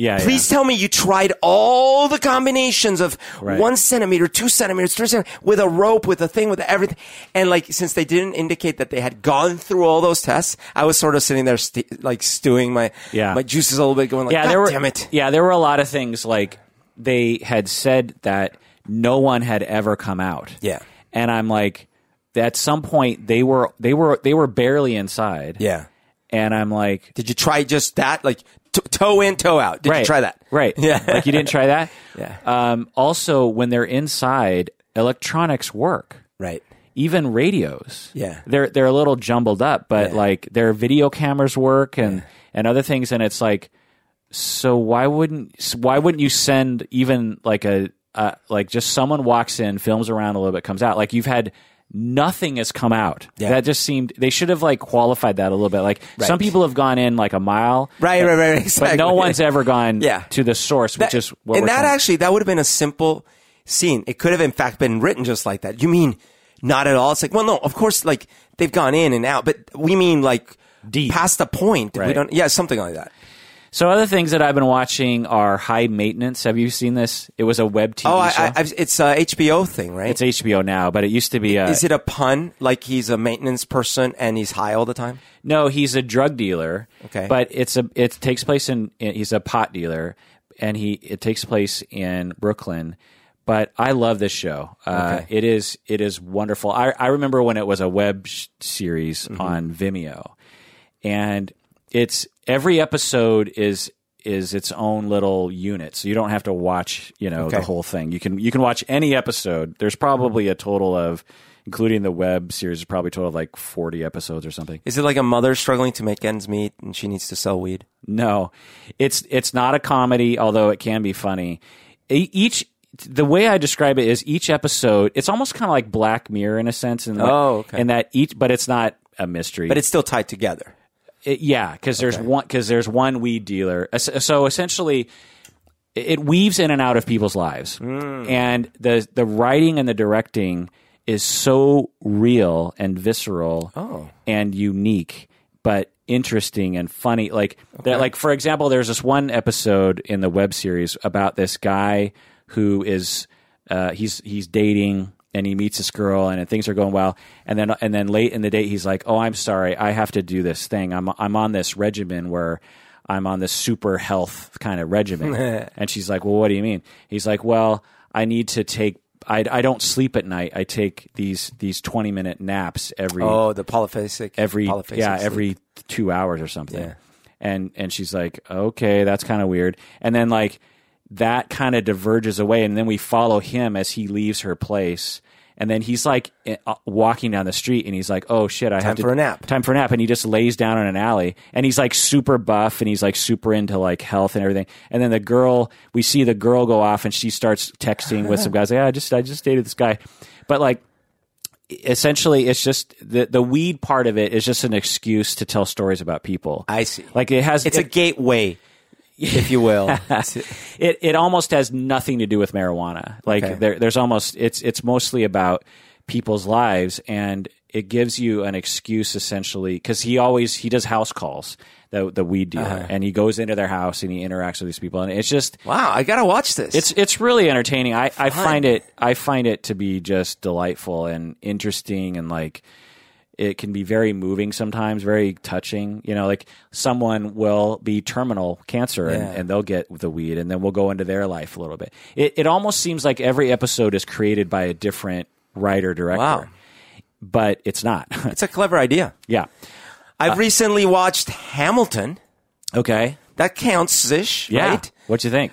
[SPEAKER 1] yeah, yeah.
[SPEAKER 2] Please tell me you tried all the combinations of
[SPEAKER 1] Right.
[SPEAKER 2] one centimeter, two centimeters, three centimeters, with a rope, with a thing, with everything. And like, since they didn't indicate that they had gone through all those tests, I was sort of sitting there, st- like stewing my
[SPEAKER 1] Yeah.
[SPEAKER 2] my juices a little bit, going like,
[SPEAKER 1] yeah,
[SPEAKER 2] God
[SPEAKER 1] there were,
[SPEAKER 2] damn it.
[SPEAKER 1] Yeah, there were a lot of things like they had said that no one had ever come out.
[SPEAKER 2] Yeah.
[SPEAKER 1] and I'm like, at some point they were they were they were barely inside.
[SPEAKER 2] Yeah.
[SPEAKER 1] and I'm like,
[SPEAKER 2] Did you try just that? Like t- toe in, toe out. Did
[SPEAKER 1] right,
[SPEAKER 2] you try that?
[SPEAKER 1] Right.
[SPEAKER 2] Yeah.
[SPEAKER 1] like you didn't try that.
[SPEAKER 2] Yeah.
[SPEAKER 1] Um, also, when they're inside, electronics work.
[SPEAKER 2] Right.
[SPEAKER 1] Even radios.
[SPEAKER 2] Yeah.
[SPEAKER 1] they're they're a little jumbled up, but
[SPEAKER 2] Yeah.
[SPEAKER 1] like their video cameras work and and other things, and it's like, so why wouldn't why wouldn't you send even like a uh, like just someone walks in, films around a little bit, comes out. Like you've had nothing has come out.
[SPEAKER 2] Yeah.
[SPEAKER 1] That just seemed they should have like qualified that a little bit. Like some people have gone in like a mile,
[SPEAKER 2] Right, right, right. Exactly.
[SPEAKER 1] but no one's ever gone
[SPEAKER 2] Yeah.
[SPEAKER 1] to the source, which is what
[SPEAKER 2] and that actually that would have been a simple scene. It could have in fact been written just like that. You mean not at all? It's like, well, no, of course, like they've gone in and out, but we mean like
[SPEAKER 1] Deep.
[SPEAKER 2] past the point. We don't, yeah, something like that.
[SPEAKER 1] So other things that I've been watching are High Maintenance. Have you seen this? It was a web TV
[SPEAKER 2] Oh, I,
[SPEAKER 1] show.
[SPEAKER 2] I, it's a HBO thing, right?
[SPEAKER 1] it's HBO now, but it used to be a
[SPEAKER 2] Is it a pun? Like he's a maintenance person and he's high all the time?
[SPEAKER 1] No, he's a drug dealer.
[SPEAKER 2] Okay.
[SPEAKER 1] but it's a it takes place in, in he's a pot dealer, and he it takes place in Brooklyn. But I love this show. Uh,
[SPEAKER 2] Okay.
[SPEAKER 1] It is it is wonderful. I I remember when it was a web sh- series
[SPEAKER 2] Mm-hmm.
[SPEAKER 1] on Vimeo, and it's every episode is is its own little unit, so you don't have to watch you know the whole thing. You can you can watch any episode. There's probably a total of, including the web series, probably a total of like 40 episodes or something.
[SPEAKER 2] Is it like a mother struggling to make ends meet and she needs to sell weed?
[SPEAKER 1] No, it's it's not a comedy, although it can be funny. Each the way I describe it is each episode. It's almost kind of like Black Mirror in a sense, and
[SPEAKER 2] Oh, okay.
[SPEAKER 1] and that each, but it's not a mystery.
[SPEAKER 2] But it's still tied together.
[SPEAKER 1] It- yeah, because there's one because there's one weed dealer. So essentially, it weaves in and out of people's lives, and the the writing and the directing is so real and visceral and unique, but interesting and funny. Like that, like for example, there's this one episode in the web series about this guy who is uh, he's he's dating and he meets this girl and things are going well and then and then late in the day he's like oh i'm sorry i have to do this thing i'm i'm on this regimen where i'm on this super health kind of regimen and she's like well what do you mean he's like well i need to take I, I don't sleep at night. I take these these twenty minute naps every
[SPEAKER 2] Oh, the polyphasic.
[SPEAKER 1] every
[SPEAKER 2] polyphasic
[SPEAKER 1] yeah
[SPEAKER 2] sleep.
[SPEAKER 1] every two hours or something
[SPEAKER 2] Yeah.
[SPEAKER 1] and and she's like okay that's kind of weird and then like that kind of diverges away and then we follow him as he leaves her place and then he's like eh, uh, walking down the street and he's like oh shit i have to
[SPEAKER 2] for a nap.
[SPEAKER 1] time for a nap and he just lays down in an alley and he's like super buff and he's like super into like health and everything and then the girl we see the girl go off and she starts texting with some guys like yeah, i just i just dated this guy but like essentially it's just the the weed part of it is just an excuse to tell stories about people.
[SPEAKER 2] I see.
[SPEAKER 1] Like it has
[SPEAKER 2] It's a gateway, if you will.
[SPEAKER 1] it it almost has nothing to do with marijuana. Like
[SPEAKER 2] Okay.
[SPEAKER 1] there there's almost it's it's mostly about people's lives and it gives you an excuse essentially because he always he does house calls the the weed dealer
[SPEAKER 2] Uh-huh.
[SPEAKER 1] and he goes into their house and he interacts with these people and it's just
[SPEAKER 2] wow, I gotta watch this.
[SPEAKER 1] It's it's really entertaining. I, I find it I find it to be just delightful and interesting and like it can be very moving sometimes, very touching. You know, like someone will be terminal cancer and,
[SPEAKER 2] Yeah.
[SPEAKER 1] and they'll get the weed and then we'll go into their life a little bit. It it almost seems like every episode is created by a different writer director.
[SPEAKER 2] Wow.
[SPEAKER 1] But it's not.
[SPEAKER 2] it's a clever idea.
[SPEAKER 1] yeah.
[SPEAKER 2] I've uh, recently watched Hamilton.
[SPEAKER 1] Okay.
[SPEAKER 2] That counts ish,
[SPEAKER 1] Yeah.
[SPEAKER 2] right?
[SPEAKER 1] What do you think?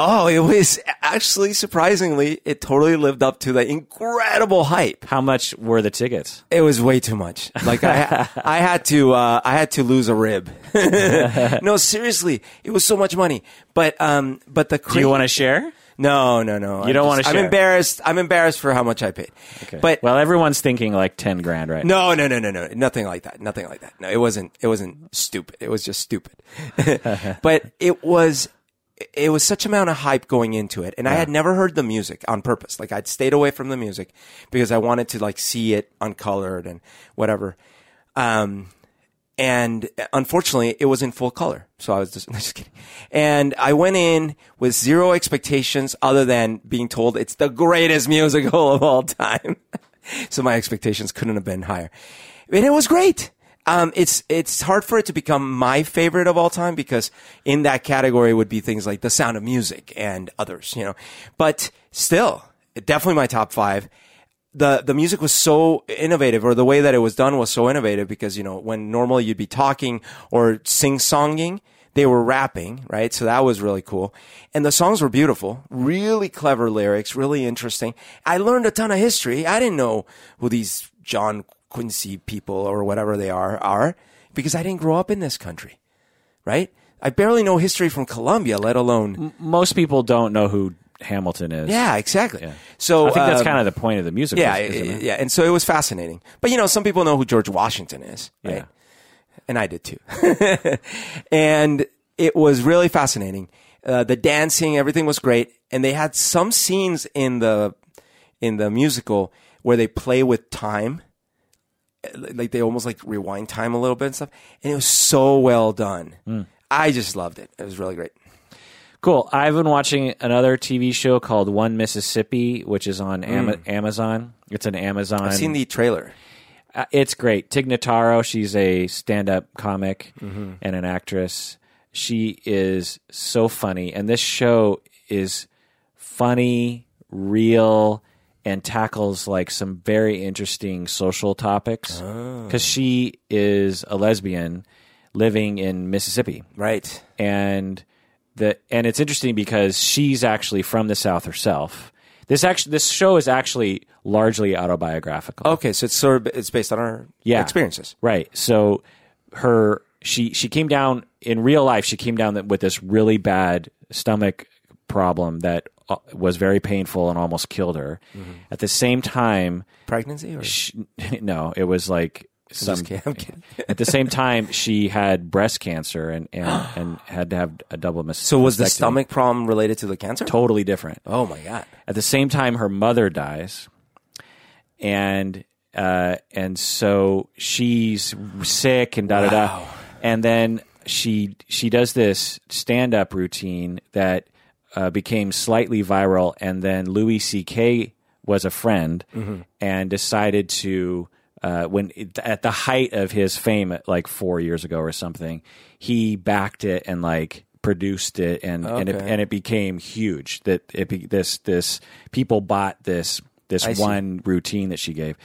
[SPEAKER 2] Oh, it was actually surprisingly, it totally lived up to the incredible hype.
[SPEAKER 1] How much were the tickets?
[SPEAKER 2] It was way too much. Like I, I had to, uh, I had to lose a rib. no, seriously, it was so much money. But, um, but the
[SPEAKER 1] Do you want to share?
[SPEAKER 2] No, no, no.
[SPEAKER 1] You don't wanna
[SPEAKER 2] I'm embarrassed. I'm embarrassed for how much I paid. Okay. But
[SPEAKER 1] well, everyone's thinking like ten grand, right?
[SPEAKER 2] no, no, no, no, no. Nothing like that. Nothing like that. No, it wasn't. It wasn't stupid. It was just stupid. but it was. It was such amount of hype going into it, and I had never heard the music on purpose. Like I'd stayed away from the music because I wanted to like see it uncolored and whatever. Um, and unfortunately, it was in full color. So I was just, just kidding. And I went in with zero expectations other than being told it's the greatest musical of all time. so my expectations couldn't have been higher. And it was great. Um, it's, it's hard for it to become my favorite of all time because in that category would be things like The Sound of Music and others, you know, but still, definitely my top five the the music was so innovative, or the way that it was done was so innovative because you know when normally you'd be talking or sing songing, they were rapping, right? So that was really cool, and the songs were beautiful, really clever lyrics, really interesting. I learned a ton of history. I didn't know who these John Quincy people or whatever they are are because I didn't grow up in this country, right? I barely know history from Colombia, let alone
[SPEAKER 1] Most people don't know who Hamilton is.
[SPEAKER 2] yeah, exactly. So
[SPEAKER 3] uh,
[SPEAKER 1] I think that's
[SPEAKER 2] um,
[SPEAKER 1] kind of the point of the musical.
[SPEAKER 2] yeah,
[SPEAKER 1] isn't
[SPEAKER 2] yeah,
[SPEAKER 1] it?
[SPEAKER 2] yeah. And so it was fascinating. But you know, some people know who George Washington is, right?
[SPEAKER 1] Yeah.
[SPEAKER 2] And I did too. and it was really fascinating. Uh, the dancing, everything was great, and they had some scenes in the in the musical where they play with time, like they almost like rewind time a little bit and stuff. And it was so well done.
[SPEAKER 1] Hmm.
[SPEAKER 2] I just loved it. It was really great.
[SPEAKER 1] Cool. I've been watching another TV show called One Mississippi, which is on Ama- Amazon. It's an Amazon.
[SPEAKER 2] I've seen the trailer.
[SPEAKER 1] Uh, it's great. Tig Notaro, she's a stand-up comic
[SPEAKER 2] Mm-hmm.
[SPEAKER 1] and an actress. She is so funny, and this show is funny, real, and tackles like some very interesting social topics. Ah.
[SPEAKER 2] Oh.
[SPEAKER 1] Because she is a lesbian living in Mississippi,
[SPEAKER 2] Right.
[SPEAKER 1] and the and it's interesting because she's actually from the South herself. This actually this show is actually largely autobiographical.
[SPEAKER 2] Okay, so it's sort of it's based on our
[SPEAKER 1] Yeah.
[SPEAKER 2] experiences.
[SPEAKER 1] Right. So her she she came down in real life. She came down with this really bad stomach problem that uh, was very painful and almost killed her. At the same time,
[SPEAKER 2] Pregnancy or
[SPEAKER 1] she, no, it was like some.
[SPEAKER 2] just kidding. I'm kidding.
[SPEAKER 1] At the same time, she had breast cancer and and, and had to have a double mastectomy.
[SPEAKER 2] So was the stomach problem related to the cancer?
[SPEAKER 1] totally different?
[SPEAKER 2] Oh my god.
[SPEAKER 1] At the same time, her mother dies, and uh, and so she's sick and da da da, and then she she does this stand up routine that uh, became slightly viral, and then Louis C.K. was a friend and decided to. Uh, when at the height of his fame, like four years ago or something, he backed it and like produced it, and and it, and it became huge. That it be, this this people bought this this
[SPEAKER 2] I see.
[SPEAKER 1] one routine that she gave,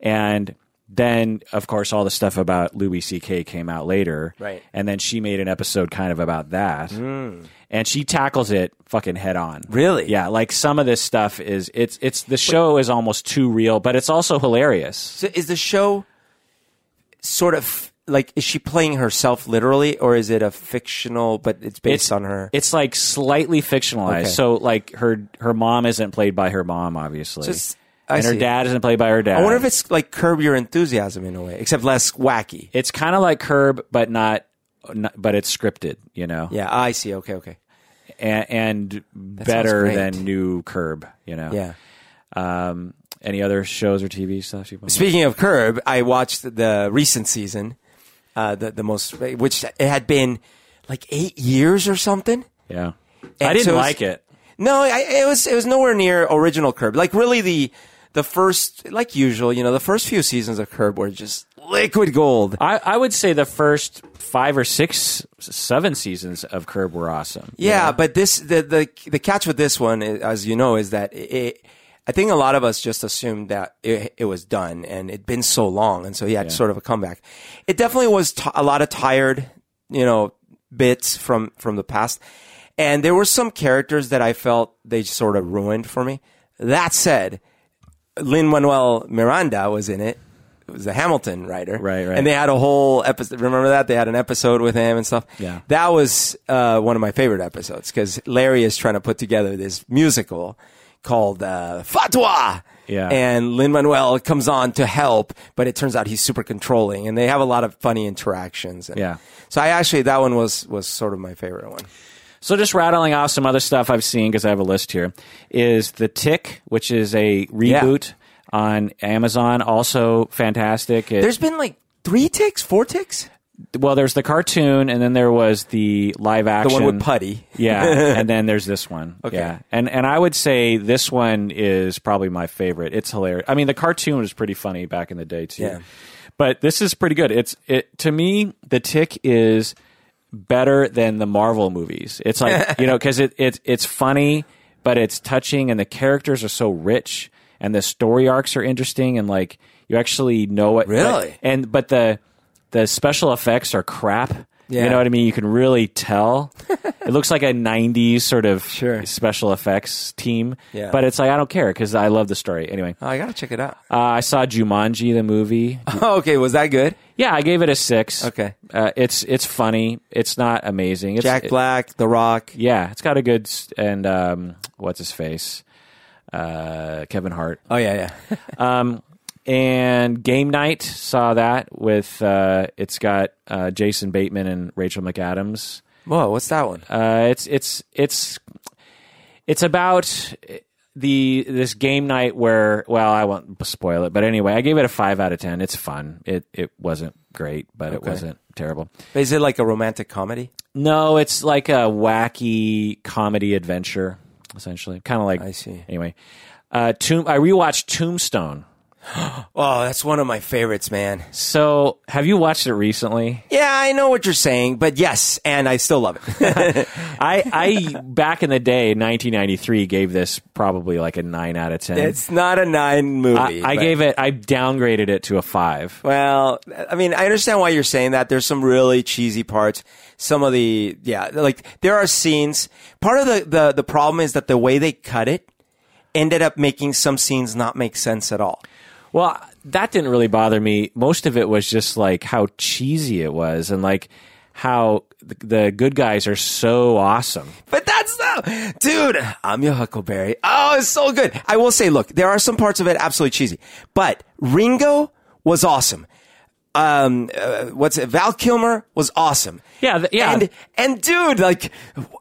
[SPEAKER 1] and then of course all the stuff about Louis C.K. came out later,
[SPEAKER 2] Right.
[SPEAKER 1] And then she made an episode kind of about that, mm. and she tackles it fucking head on.
[SPEAKER 2] Really?
[SPEAKER 1] Yeah, like some of this stuff is it's it's the show is almost too real, but it's also hilarious.
[SPEAKER 2] So is the show sort of like is she playing herself literally or is it a fictional but it's based
[SPEAKER 1] It's-
[SPEAKER 2] on her?
[SPEAKER 1] It's like slightly fictionalized.
[SPEAKER 2] Okay.
[SPEAKER 1] So like her her mom isn't played by her mom, obviously.
[SPEAKER 2] Just- I
[SPEAKER 1] and her
[SPEAKER 2] see.
[SPEAKER 1] dad isn't played by her dad.
[SPEAKER 2] I wonder if it's like curb your enthusiasm in a way, except less wacky.
[SPEAKER 1] it's kind of like Curb, but not, not, but it's scripted, you know,
[SPEAKER 2] Yeah, I see. Okay, okay.
[SPEAKER 1] and, and better than new Curb, you know.
[SPEAKER 2] Yeah.
[SPEAKER 1] Um, any other shows or TV stuff you?
[SPEAKER 2] Speaking of Curb, I watched the recent season, uh, the the most, which it had been like eight years or something.
[SPEAKER 1] Yeah,
[SPEAKER 2] And
[SPEAKER 1] I didn't
[SPEAKER 2] so
[SPEAKER 1] like it.
[SPEAKER 2] No, I, it was it was nowhere near original Curb. Like really the the first, like usual, you know, the first few seasons of Curb were just liquid gold.
[SPEAKER 1] I, I would say the first five or six, seven seasons of Curb were awesome.
[SPEAKER 2] Yeah, but this the the the catch with this one, as you know, is that it. I think a lot of us just assumed that it, it was done, and it'd been so long, and so he had sort of a comeback. It definitely was t- a lot of tired, you know, bits from from the past, and there were some characters that I felt they sort of ruined for me. That said, Lin Manuel Miranda was in it. It was the Hamilton writer,
[SPEAKER 1] Right, right.
[SPEAKER 2] And they had a whole episode. Remember that they had an episode with him and stuff.
[SPEAKER 1] Yeah.
[SPEAKER 2] that was uh, one of my favorite episodes because Larry is trying to put together this musical called uh, Fatwa.
[SPEAKER 1] Yeah.
[SPEAKER 2] and Lin Manuel comes on to help, but it turns out he's super controlling, and they have a lot of funny interactions. And
[SPEAKER 1] Yeah.
[SPEAKER 2] so I actually that one was was sort of my favorite one.
[SPEAKER 1] So just rattling off some other stuff I've seen because I have a list here is The Tick, which is a reboot on Amazon. Also fantastic. It-
[SPEAKER 2] There's been like three ticks, four ticks.
[SPEAKER 1] well, there's the cartoon, and then there was the live
[SPEAKER 2] The
[SPEAKER 1] action.
[SPEAKER 2] one with Puddy.
[SPEAKER 1] yeah, and then there's this one.
[SPEAKER 2] Okay.
[SPEAKER 1] Yeah, and and I would say this one is probably my favorite. It's hilarious. I mean, the cartoon was pretty funny back in the day too.
[SPEAKER 2] Yeah.
[SPEAKER 1] But this is pretty good. It's it to me. The Tick is better than the Marvel movies. It's like you know because it, it it's funny, but it's touching, and the characters are so rich, and the story arcs are interesting, and like you actually know it
[SPEAKER 2] Really?
[SPEAKER 1] but- and but the the special effects are crap.
[SPEAKER 2] Yeah.
[SPEAKER 1] You know what I mean? You can really tell. it looks like a '90s sort of
[SPEAKER 2] Sure.
[SPEAKER 1] special effects team.
[SPEAKER 2] Yeah.
[SPEAKER 1] But it's like I don't care because I love the story. Anyway,
[SPEAKER 2] Oh, I gotta check it out.
[SPEAKER 1] uh, I saw Jumanji the movie.
[SPEAKER 2] okay, was that good?
[SPEAKER 1] Yeah, I gave it a six.
[SPEAKER 2] Okay.
[SPEAKER 1] uh, it's it's funny. It's not amazing. It's,
[SPEAKER 2] Jack
[SPEAKER 1] it-
[SPEAKER 2] Black, The Rock.
[SPEAKER 1] yeah, it's got a good and um, what's his face, uh, Kevin Hart.
[SPEAKER 2] Oh yeah, yeah.
[SPEAKER 1] Um, and Game Night saw that with uh, it's got uh, Jason Bateman and Rachel McAdams.
[SPEAKER 2] Whoa, what's that one?
[SPEAKER 1] Uh, it's it's it's it's about the this game night where well I won't spoil it, but anyway, I gave it a five out of ten. It's fun. It it wasn't great, but it wasn't terrible.
[SPEAKER 2] Is it like a romantic comedy?
[SPEAKER 1] No, it's like a wacky comedy adventure, essentially. Kind of like
[SPEAKER 2] I see.
[SPEAKER 1] Anyway, uh, Tomb. I rewatched Tombstone
[SPEAKER 2] Oh, that's one of my favorites, man.
[SPEAKER 1] So, have you watched it recently?
[SPEAKER 2] Yeah, I know what you're saying, but yes, and I still love it.
[SPEAKER 1] I, I back in the day, 1993, gave this probably like a nine out of ten.
[SPEAKER 2] it's not a nine movie.
[SPEAKER 1] I, I gave it. I downgraded it to a five.
[SPEAKER 2] Well, I mean, I understand why you're saying that. There's some really cheesy parts. Some of the, yeah, like there are scenes. Part of the, the, the problem is that the way they cut it ended up making some scenes not make sense at all.
[SPEAKER 1] Well, that didn't really bother me. Most of it was just like how cheesy it was, and like how the, good guys are so awesome.
[SPEAKER 2] But that's the, dude, I'm your Huckleberry. Oh, it's so good. I will say, look, there are some parts of it absolutely cheesy, but Ringo was awesome. Um, uh, what's it? Val Kilmer was awesome.
[SPEAKER 1] Yeah, th- yeah.
[SPEAKER 2] And, and dude, like,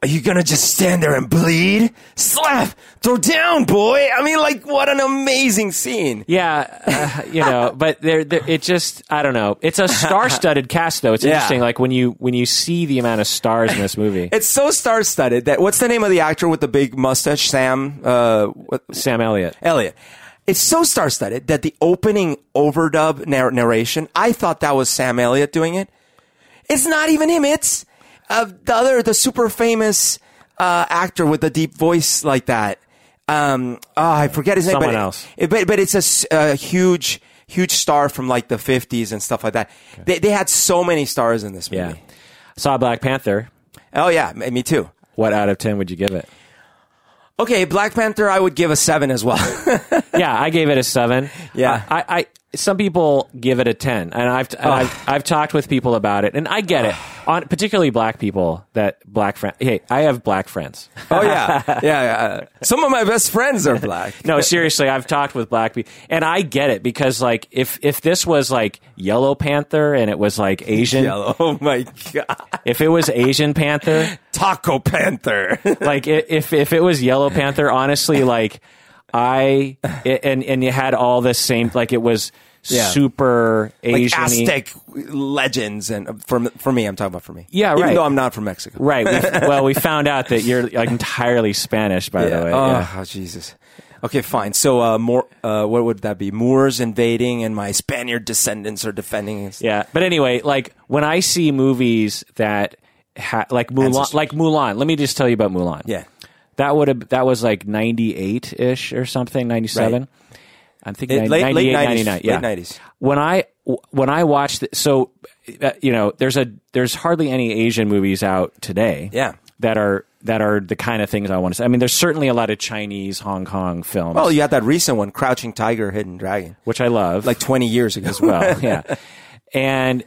[SPEAKER 2] are you gonna just stand there and bleed? Slap! Throw down, boy! I mean, like, what an amazing scene.
[SPEAKER 1] Yeah, uh, you know, but there, it just, I don't know. It's a star-studded cast, though. It's
[SPEAKER 2] Yeah.
[SPEAKER 1] interesting, like when you when you see the amount of stars in this movie.
[SPEAKER 2] It's so star-studded that, what's the name of the actor with the big mustache? Sam, uh, what,
[SPEAKER 1] Sam Elliott.
[SPEAKER 2] Elliot. It's so star-studded that the opening overdub narr- narration, I thought that was Sam Elliott doing it. It's not even him. It's uh, the other, the super famous uh, actor with the deep voice like that. Um, oh, I forget his name.
[SPEAKER 1] Someone
[SPEAKER 2] but,
[SPEAKER 1] else.
[SPEAKER 2] it- but but it's a huge huge star from like the 50s and stuff like that. They they had so many stars in this movie.
[SPEAKER 1] Yeah, saw Black Panther.
[SPEAKER 2] Oh yeah, me me too.
[SPEAKER 1] What out of ten would you give it?
[SPEAKER 2] Okay, Black Panther, I would give a seven as well.
[SPEAKER 1] yeah, I gave it a seven.
[SPEAKER 2] Yeah.
[SPEAKER 1] I, I some people give it a ten, and I've and I've, I've talked with people about it, and I get it. On particularly black people that black friend. Hey, I have black friends.
[SPEAKER 2] oh yeah, yeah, yeah. Some of my best friends are black.
[SPEAKER 1] No, seriously, I've talked with black people, and I get it because like if if this was like Yellow Panther and it was like Asian,
[SPEAKER 2] Yellow. Oh my god.
[SPEAKER 1] if it was Asian Panther,
[SPEAKER 2] Taco Panther.
[SPEAKER 1] like if if it was Yellow Panther, honestly, like I and and you had all the same like it was
[SPEAKER 2] Yeah.
[SPEAKER 1] super
[SPEAKER 2] like Aztec legends, and for for me, I'm talking about for me.
[SPEAKER 1] Yeah,
[SPEAKER 2] Even
[SPEAKER 1] right.
[SPEAKER 2] though I'm not from Mexico.
[SPEAKER 1] Right. We, well, we found out that you're like entirely Spanish, by
[SPEAKER 2] Yeah.
[SPEAKER 1] the way.
[SPEAKER 2] Oh,
[SPEAKER 1] Yeah.
[SPEAKER 2] oh, Jesus. Okay, fine. So, uh, more. Uh, what would that be? Moors invading, and my Spaniard descendants are defending. us.
[SPEAKER 1] Yeah. But anyway, like when I see movies that ha- like Mulan,
[SPEAKER 2] Ancestors.
[SPEAKER 1] like Mulan. Let me just tell you about Mulan.
[SPEAKER 2] Yeah.
[SPEAKER 1] That would have that was like 98 ish or something, 97.
[SPEAKER 2] Right.
[SPEAKER 1] I'm thinking
[SPEAKER 2] It-
[SPEAKER 1] 90,
[SPEAKER 2] late- late 90s,
[SPEAKER 1] 99. Yeah.
[SPEAKER 2] late 90s.
[SPEAKER 1] When I when I watched it, so uh, you know, there's a there's hardly any Asian movies out today.
[SPEAKER 2] Yeah.
[SPEAKER 1] That are that are the kind of things I want to say. I mean, there's certainly a lot of Chinese, Hong Kong films,
[SPEAKER 2] Well, you had that recent one, Crouching Tiger, Hidden Dragon,
[SPEAKER 1] which I love.
[SPEAKER 2] like 20 years ago.
[SPEAKER 1] as well. yeah, and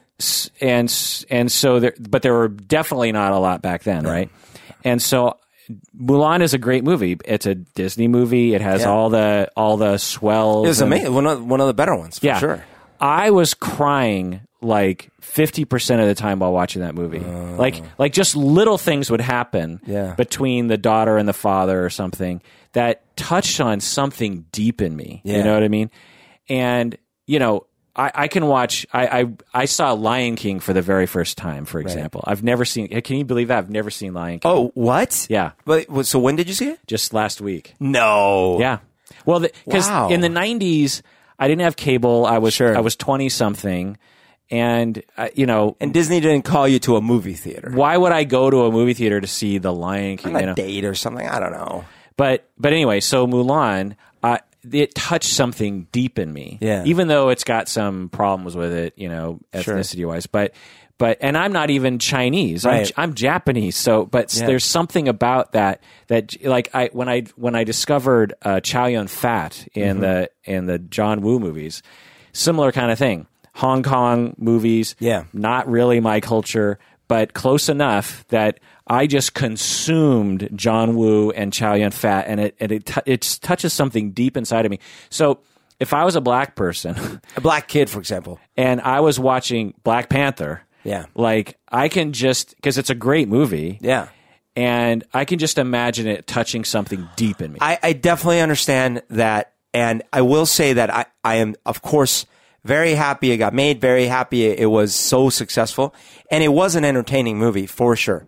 [SPEAKER 1] and and so there, but there were definitely not a lot back then, right? And so Mulan is a great movie. It's a Disney movie. It has
[SPEAKER 2] Yeah.
[SPEAKER 1] all the all the swells.
[SPEAKER 2] It was amazing. One of, one of the better ones, for
[SPEAKER 1] Yeah,
[SPEAKER 2] sure.
[SPEAKER 1] I was crying like fifty percent of the time while watching that movie. Oh. like like just little things would happen
[SPEAKER 2] Yeah.
[SPEAKER 1] between the daughter and the father or something that touched on something deep in me. You know what I mean? And you know. I, I can watch. I, I I saw Lion King for the very first time. For example, I've never seen. Can you believe that? I've never seen Lion King.
[SPEAKER 2] Oh, what?
[SPEAKER 1] Yeah.
[SPEAKER 2] But so when did you see it?
[SPEAKER 1] Just last week.
[SPEAKER 2] No.
[SPEAKER 1] Yeah. Well, because
[SPEAKER 2] Wow.
[SPEAKER 1] in the '90s, I didn't have cable. I was
[SPEAKER 2] Sure.
[SPEAKER 1] I was twenty something, and uh, you know,
[SPEAKER 2] And Disney didn't call you to a movie theater.
[SPEAKER 1] why would I go to a movie theater to see The Lion King?
[SPEAKER 2] On
[SPEAKER 1] You
[SPEAKER 2] a
[SPEAKER 1] know?
[SPEAKER 2] date or something. I don't know.
[SPEAKER 1] But but anyway, so Mulan, it touched something deep in me.
[SPEAKER 2] Yeah.
[SPEAKER 1] Even though it's got some problems with it, you know,
[SPEAKER 2] Sure.
[SPEAKER 1] ethnicity wise, but. But and I'm not even Chinese. I'm, I'm Japanese. So, but
[SPEAKER 2] Yeah.
[SPEAKER 1] there's something about that that like I when I when I discovered uh, Chow Yun Fat in
[SPEAKER 2] Mm-hmm.
[SPEAKER 1] the in the John Woo movies, similar kind of thing. Hong Kong movies,
[SPEAKER 2] Yeah.
[SPEAKER 1] not really my culture, but close enough that I just consumed John Woo and Chow Yun Fat, and it and it t- it touches something deep inside of me. So if I was a black person
[SPEAKER 2] A black kid, for example.
[SPEAKER 1] and I was watching Black Panther,
[SPEAKER 2] Yeah.
[SPEAKER 1] like I can just because it's a great movie,
[SPEAKER 2] Yeah.
[SPEAKER 1] and I can just imagine it touching something deep in me.
[SPEAKER 2] I, I definitely understand that. And I will say that I, I am, of course, very happy it got made, very happy it, it was so successful. And it was an entertaining movie for sure.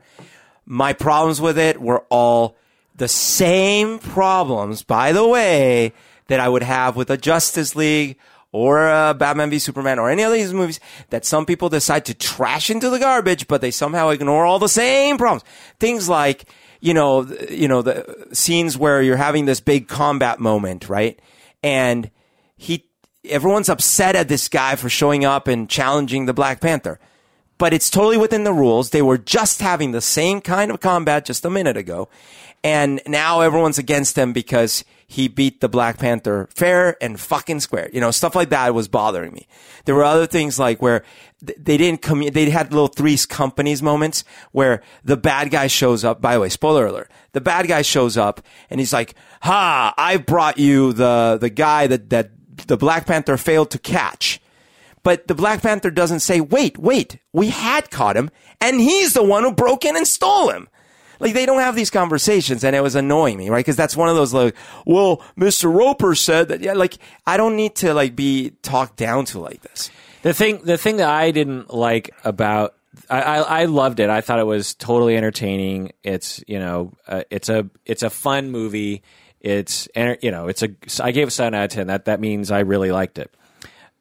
[SPEAKER 2] My problems with it were all the same problems, by the way, that I would have with a Justice League or a Batman v Superman or any of these movies that some people decide to trash into the garbage, but they somehow ignore all the same problems. Things like, you know, you know, the scenes where you're having this big combat moment, right? And he, everyone's upset at this guy for showing up and challenging the Black Panther. But it's totally within the rules. They were just having the same kind of combat just a minute ago. And now everyone's against him because he beat the Black Panther fair and fucking square. You know, stuff like that was bothering me. There were other things like where th- they didn't come, they had little Three's Companies moments where the bad guy shows up. By the way, spoiler alert. The bad guy shows up and he's like, ha, I brought you the, the guy that, that the Black Panther failed to catch. But the Black Panther doesn't say, wait, wait, we had caught him and he's the one who broke in and stole him. Like they don't have these conversations and it was annoying me, right? Cause that's one of those like, well, Mr. Roper said that, yeah, like I don't need to like be talked down to like this.
[SPEAKER 1] The thing, the thing that I didn't like about, I, I, I loved it. I thought it was totally entertaining. It's you know, uh, it's a it's a fun movie. It's you know, it's a. I gave it a seven out of ten. That that means I really liked it.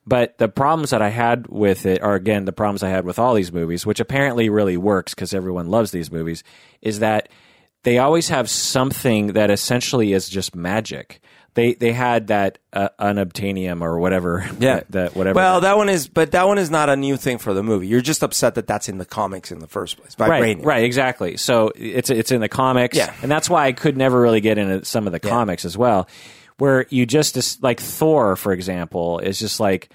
[SPEAKER 1] But the problems that I had with it are again the problems I had with all these movies, which apparently really works because everyone loves these movies. Is that they always have something that essentially is just magic. They they had that uh, unobtainium or whatever. that, that whatever.
[SPEAKER 2] Well, that one is, but that one is not a new thing for the movie. You're just upset that that's in the comics in the first place.
[SPEAKER 1] right,
[SPEAKER 2] Vibranium.
[SPEAKER 1] right, exactly. So it's it's in the comics,
[SPEAKER 2] Yeah.
[SPEAKER 1] and that's why I could never really get into some of the comics as well, where you just like Thor, for example, is just like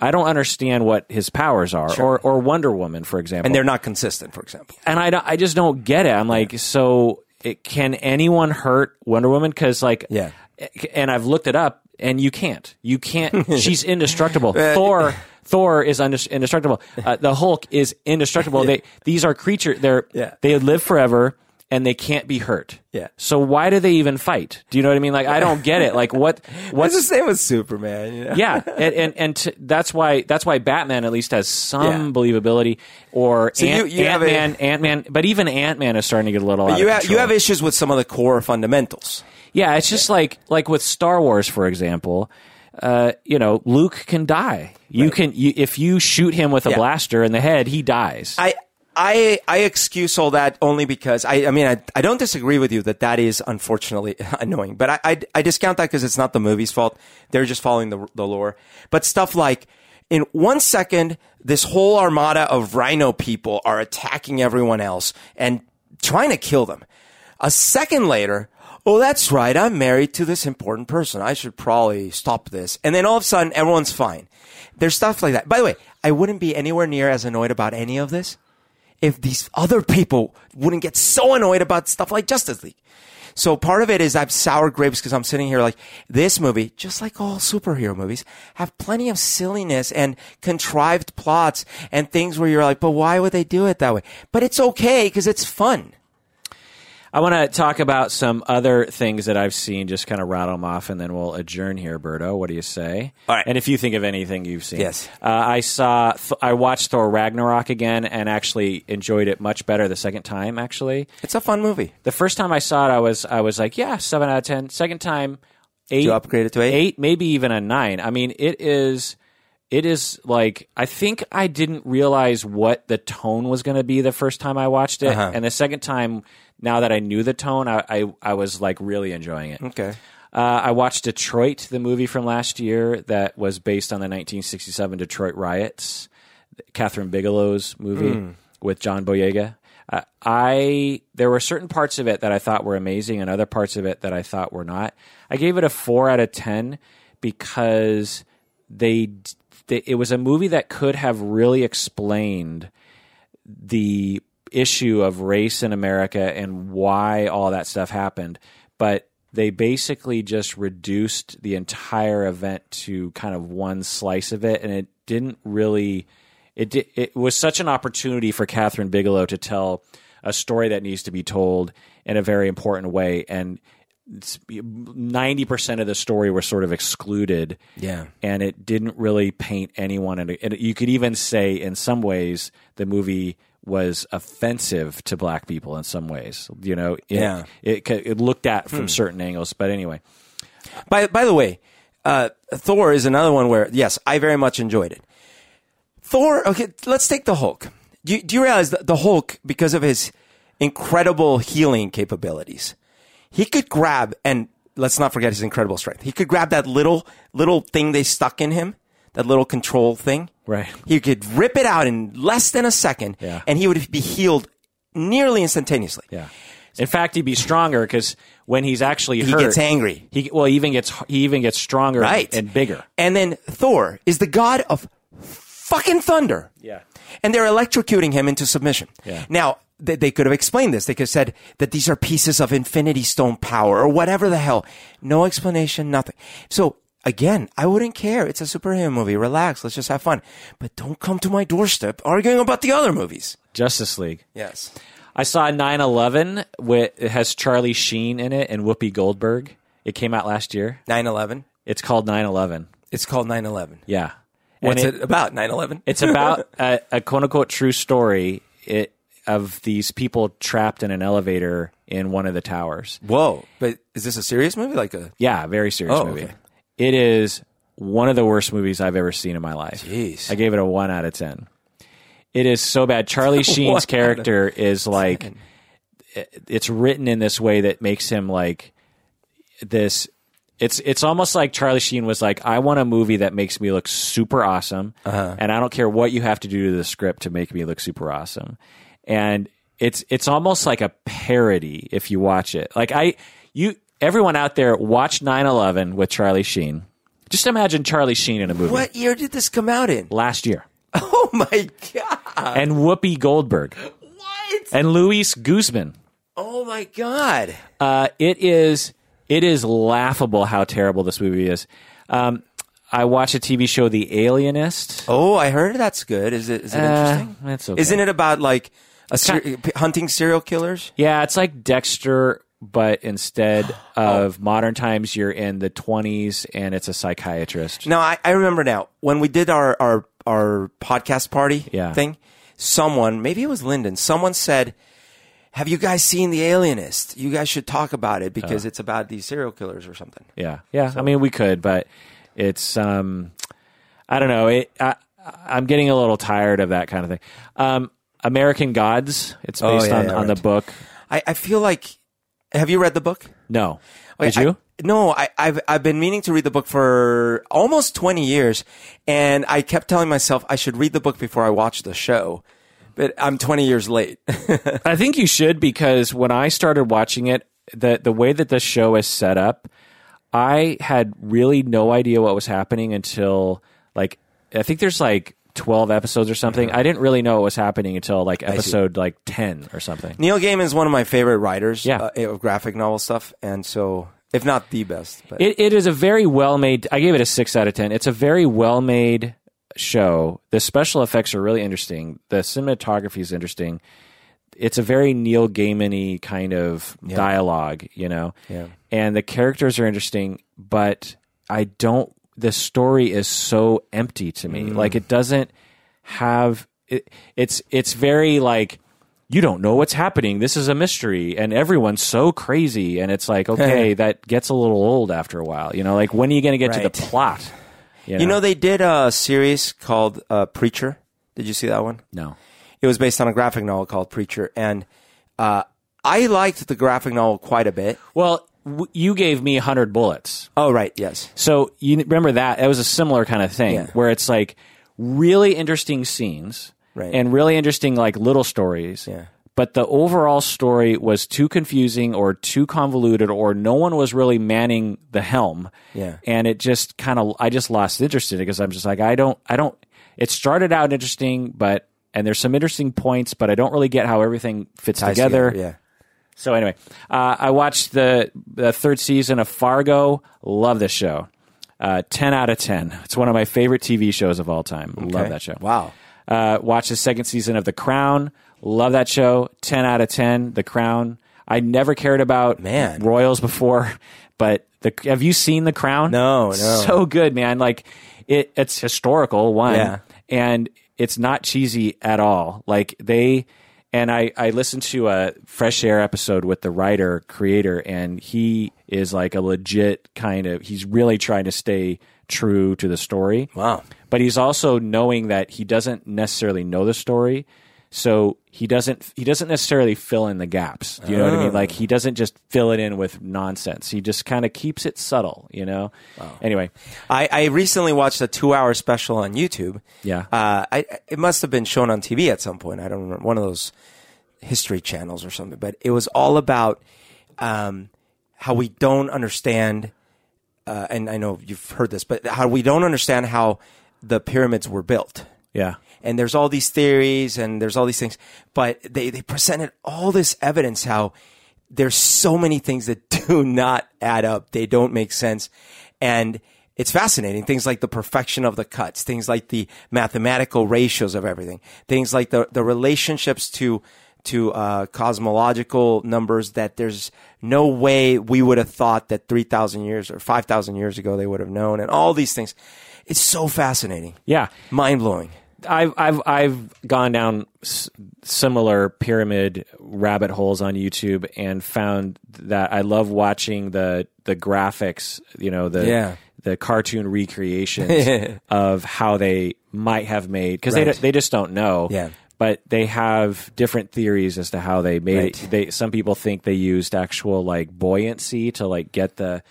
[SPEAKER 1] I don't understand what his powers are, or or Wonder Woman, for example,
[SPEAKER 2] And they're not consistent, for example.
[SPEAKER 1] and I I just don't get it. I'm like, so it, can anyone hurt Wonder Woman? Because like,
[SPEAKER 2] Yeah.
[SPEAKER 1] and I've looked it up, and you can't. You can't. she's indestructible. Thor. Thor is indestructible. Uh, the Hulk is indestructible. They these are creatures. They're
[SPEAKER 2] Yeah.
[SPEAKER 1] they live forever and they can't be hurt.
[SPEAKER 2] Yeah.
[SPEAKER 1] So why do they even fight? Do you know what I mean? Like I don't get it. Like what what's
[SPEAKER 2] It's the same with Superman. You know?
[SPEAKER 1] yeah, and and, and t- that's why that's why Batman at least has some
[SPEAKER 2] Yeah.
[SPEAKER 1] believability. Or
[SPEAKER 2] So
[SPEAKER 1] Ant,
[SPEAKER 2] you have a-
[SPEAKER 1] Man, Ant Man, but even Ant Man is starting to get a little. out
[SPEAKER 2] You
[SPEAKER 1] of
[SPEAKER 2] have you have issues with some of the core fundamentals.
[SPEAKER 1] yeah. It's just like like with Star Wars, for example. Uh, you know, Luke can die. You can you, if you shoot him with a
[SPEAKER 2] Yeah.
[SPEAKER 1] blaster in the head, he dies.
[SPEAKER 2] I I I excuse all that only because I I mean I I don't disagree with you that that is unfortunately annoying, but I I, I discount that because it's not the movie's fault. They're just following the the lore. But stuff like in one second, this whole armada of Rhino people are attacking everyone else and trying to kill them. A second later. Oh, that's right. I'm married to this important person. I should probably stop this. And then all of a sudden, everyone's fine. There's stuff like that. By the way, I wouldn't be anywhere near as annoyed about any of this if these other people wouldn't get so annoyed about stuff like Justice League. So part of it is I've sour grapes because I'm sitting here like this movie, just like all superhero movies, have plenty of silliness and contrived plots and things where you're like, but why would they do it that way? But it's okay because it's fun.
[SPEAKER 1] I want to talk about some other things that I've seen, just kind of rattle them off, and then we'll adjourn here, Berto. What do you say?
[SPEAKER 2] All right.
[SPEAKER 1] And if you think of anything you've seen,
[SPEAKER 2] Yes.
[SPEAKER 1] Uh, I saw, I watched Thor Ragnarok again, and actually enjoyed it much better the second time. Actually,
[SPEAKER 2] It's a fun movie.
[SPEAKER 1] the first time I saw it, I was, I was like, yeah, seven out of ten. Second time, eight.
[SPEAKER 2] you upgrade it to eight?
[SPEAKER 1] Eight, maybe even a nine. I mean, it is. It is like I think I didn't realize what the tone was going to be the first time I watched it,
[SPEAKER 2] Uh-huh.
[SPEAKER 1] and the second time, now that I knew the tone, I I, I was like really enjoying it.
[SPEAKER 2] Okay.
[SPEAKER 1] Uh, I watched Detroit, the movie from last year that was based on the 1967 Detroit riots, Kathryn Bigelow's movie with John Boyega. Uh, I there were certain parts of it that I thought were amazing, and other parts of it that I thought were not. I gave it a four out of ten because they, it was a movie that could have really explained the issue of race in America and why all that stuff happened, but they basically just reduced the entire event to kind of one slice of it, and it didn't really. It it was such an opportunity for Kathryn Bigelow to tell a story that needs to be told in a very important way, and ninety percent of the story was sort of excluded
[SPEAKER 2] Yeah.
[SPEAKER 1] and it didn't really paint anyone. And and you could even say, in some ways, the movie was offensive to black people in some ways. You know, it,
[SPEAKER 2] Yeah.
[SPEAKER 1] it, it looked at from certain angles. But anyway,
[SPEAKER 2] By by the way, uh, Thor is another one where yes, I very much enjoyed it. Thor. Okay, let's take the Hulk. Do you, do you realize that the Hulk, because of his incredible healing capabilities, he could grab and let's not forget his incredible strength. He could grab that little little thing they stuck in him, that little control thing.
[SPEAKER 1] Right.
[SPEAKER 2] He could rip it out in less than a second,
[SPEAKER 1] Yeah.
[SPEAKER 2] and he would be healed nearly instantaneously.
[SPEAKER 1] Yeah. In fact, he'd be stronger because when he's actually
[SPEAKER 2] He
[SPEAKER 1] hurt,
[SPEAKER 2] gets angry.
[SPEAKER 1] He well, he even gets he even gets stronger
[SPEAKER 2] Right.
[SPEAKER 1] and bigger.
[SPEAKER 2] And then Thor is the god of fucking thunder.
[SPEAKER 1] Yeah.
[SPEAKER 2] And they're electrocuting him into submission.
[SPEAKER 1] Yeah.
[SPEAKER 2] Now, they, they could have explained this. They could have said that these are pieces of Infinity Stone power or whatever the hell. No explanation, nothing. So, again, I wouldn't care. It's a superhero movie. Relax. Let's just have fun. But don't come to my doorstep arguing about the other movies.
[SPEAKER 1] Justice League.
[SPEAKER 2] Yes.
[SPEAKER 1] I saw 9/11 with it has Charlie Sheen in it and Whoopi Goldberg. It came out last year.
[SPEAKER 2] 9 11.
[SPEAKER 1] It's called 9/11.
[SPEAKER 2] It's called 9 11.
[SPEAKER 1] Yeah.
[SPEAKER 2] What's
[SPEAKER 1] And
[SPEAKER 2] it, about? 9 11?
[SPEAKER 1] It's about a, a quote unquote true story it, of these people trapped in an elevator in one of the towers.
[SPEAKER 2] Whoa. But is this a serious movie? Like a.
[SPEAKER 1] Yeah, very serious
[SPEAKER 2] Oh,
[SPEAKER 1] movie.
[SPEAKER 2] okay.
[SPEAKER 1] It is one of the worst movies I've ever seen in my life.
[SPEAKER 2] Jeez.
[SPEAKER 1] I gave it a one out of ten. It is so bad. Charlie Sheen's character is like, it's written in this way that makes him like this. It's it's almost like Charlie Sheen was like, I want a movie that makes me look super awesome,
[SPEAKER 2] Uh-huh.
[SPEAKER 1] and I don't care what you have to do to the script to make me look super awesome. And it's it's almost like a parody if you watch it. Like I you everyone out there watch 9/11 with Charlie Sheen. Just imagine Charlie Sheen in a movie
[SPEAKER 2] What year did this come out in?
[SPEAKER 1] last year.
[SPEAKER 2] Oh my God.
[SPEAKER 1] and Whoopi Goldberg
[SPEAKER 2] What?
[SPEAKER 1] and Luis Guzman.
[SPEAKER 2] Oh my God.
[SPEAKER 1] Uh, it is it is laughable how terrible this movie is. Um, I watched a TV show, The Alienist.
[SPEAKER 2] Oh, I heard that's good. Is it? Is it
[SPEAKER 1] Uh,
[SPEAKER 2] interesting?
[SPEAKER 1] it's okay.
[SPEAKER 2] Isn't it about like a ser- hunting serial killers?
[SPEAKER 1] Yeah, it's like Dexter, but instead
[SPEAKER 2] Oh.
[SPEAKER 1] of modern times, you're in the 20s and it's a psychiatrist.
[SPEAKER 2] No, I, I remember now when we did our our our podcast party
[SPEAKER 1] Yeah.
[SPEAKER 2] thing. Someone, maybe it was Lyndon. Someone said, "Have you guys seen The Alienist? You guys should talk about it
[SPEAKER 1] Uh.
[SPEAKER 2] because it's about these serial killers or something."
[SPEAKER 1] Yeah, yeah. I mean, we could, but it's um, I don't know. It, I, I'm getting a little tired of that kind of thing. Um, American Gods. It's
[SPEAKER 2] Oh,
[SPEAKER 1] based
[SPEAKER 2] yeah,
[SPEAKER 1] on
[SPEAKER 2] yeah,
[SPEAKER 1] on the book.
[SPEAKER 2] I, I feel like. Have you read the book?
[SPEAKER 1] No,
[SPEAKER 2] Wait,
[SPEAKER 1] did you?
[SPEAKER 2] I- no, I, I've I've been meaning to read the book for almost twenty years, and I kept telling myself I should read the book before I watch the show, but I'm twenty years late.
[SPEAKER 1] I think you should because when I started watching it, the the way that the show is set up, I had really no idea what was happening until like I think there's like 12 episodes or something. I didn't really know what was happening until like episode like 10 or something.
[SPEAKER 2] Neil Gaiman is one of my favorite writers
[SPEAKER 1] Yeah.
[SPEAKER 2] uh, of graphic novel stuff, and so if not the best, but
[SPEAKER 1] It, it is a very well made. I gave it a six out of ten. It's a very well made show. The special effects are really interesting. The cinematography is interesting. It's a very Neil Gaiman-y kind of dialogue, you know.
[SPEAKER 2] Yeah.
[SPEAKER 1] And the characters are interesting, but I don't. The story is so empty to me. Like it doesn't have. It, it's it's very like you don't know what's happening. This is a mystery, and everyone's so crazy. And it's like, okay, that gets a little old after a while. You know, like when are you going to get to the plot?
[SPEAKER 2] you know they did a series called uh, Preacher. Did you see that one?
[SPEAKER 1] no.
[SPEAKER 2] It was based on a graphic novel called Preacher, and uh, I liked the graphic novel quite a bit.
[SPEAKER 1] Well, w- you gave me hundred bullets.
[SPEAKER 2] Oh, right, yes.
[SPEAKER 1] So you remember that? It was a similar kind of thing
[SPEAKER 2] Yeah.
[SPEAKER 1] where it's like really interesting scenes
[SPEAKER 2] Right.
[SPEAKER 1] and really interesting like little stories.
[SPEAKER 2] Yeah.
[SPEAKER 1] But the overall story was too confusing or too convoluted or no one was really manning the helm.
[SPEAKER 2] Yeah.
[SPEAKER 1] And it just kind of I just lost interest in it because I'm just like I don't I don't it started out interesting but and there's some interesting points but I don't really get how everything fits
[SPEAKER 2] Ties
[SPEAKER 1] together.
[SPEAKER 2] yeah.
[SPEAKER 1] So anyway, uh, I watched the the third season of Fargo. Love this show. Uh, ten out of ten. It's one of my favorite TV shows of all time. Love that show.
[SPEAKER 2] Wow.
[SPEAKER 1] Uh, watched the second season of The Crown. Love that show. Ten out of ten. The Crown. I never cared about
[SPEAKER 2] Man.
[SPEAKER 1] royals before, but the have you seen The Crown?
[SPEAKER 2] No, no.
[SPEAKER 1] So good, man. Like it. It's historical one,
[SPEAKER 2] Yeah.
[SPEAKER 1] and it's not cheesy at all. Like they, And I, I listened to a Fresh Air episode with the writer creator, and he is like a legit kind of. He's really trying to stay true to the story.
[SPEAKER 2] Wow.
[SPEAKER 1] But he's also knowing that he doesn't necessarily know the story, so he doesn't he doesn't necessarily fill in the gaps. Do you know what I mean? Like he doesn't just fill it in with nonsense. He just kind of keeps it subtle. You know. Anyway,
[SPEAKER 2] I, I recently watched a two-hour special on YouTube.
[SPEAKER 1] Yeah.
[SPEAKER 2] uh, I, it must have been shown on TV at some point. I don't remember one of those history channels or something, but it was all about um, how we don't understand. Uh, and I know you've heard this, but how we don't understand how the pyramids were built.
[SPEAKER 1] yeah.
[SPEAKER 2] And there's all these theories and there's all these things, but they, they presented all this evidence how there's so many things that do not add up. They don't make sense. And it's fascinating. Things like the perfection of the cuts, things like the mathematical ratios of everything, things like the, the relationships to, to, uh, cosmological numbers that there's no way we would have thought that 3,000 years or 5,000 years ago they would have known and all these things. It's so fascinating.
[SPEAKER 1] Yeah.
[SPEAKER 2] Mind blowing.
[SPEAKER 1] I've I've I've gone down s- similar pyramid rabbit holes on YouTube and found that I love watching the the graphics, you know, the
[SPEAKER 2] Yeah.
[SPEAKER 1] the cartoon recreations of how they might have made because they
[SPEAKER 2] Right.
[SPEAKER 1] they they just don't know.
[SPEAKER 2] Yeah.
[SPEAKER 1] But they have different theories as to how they made
[SPEAKER 2] Right.
[SPEAKER 1] it. They some people think they used actual like buoyancy to like get the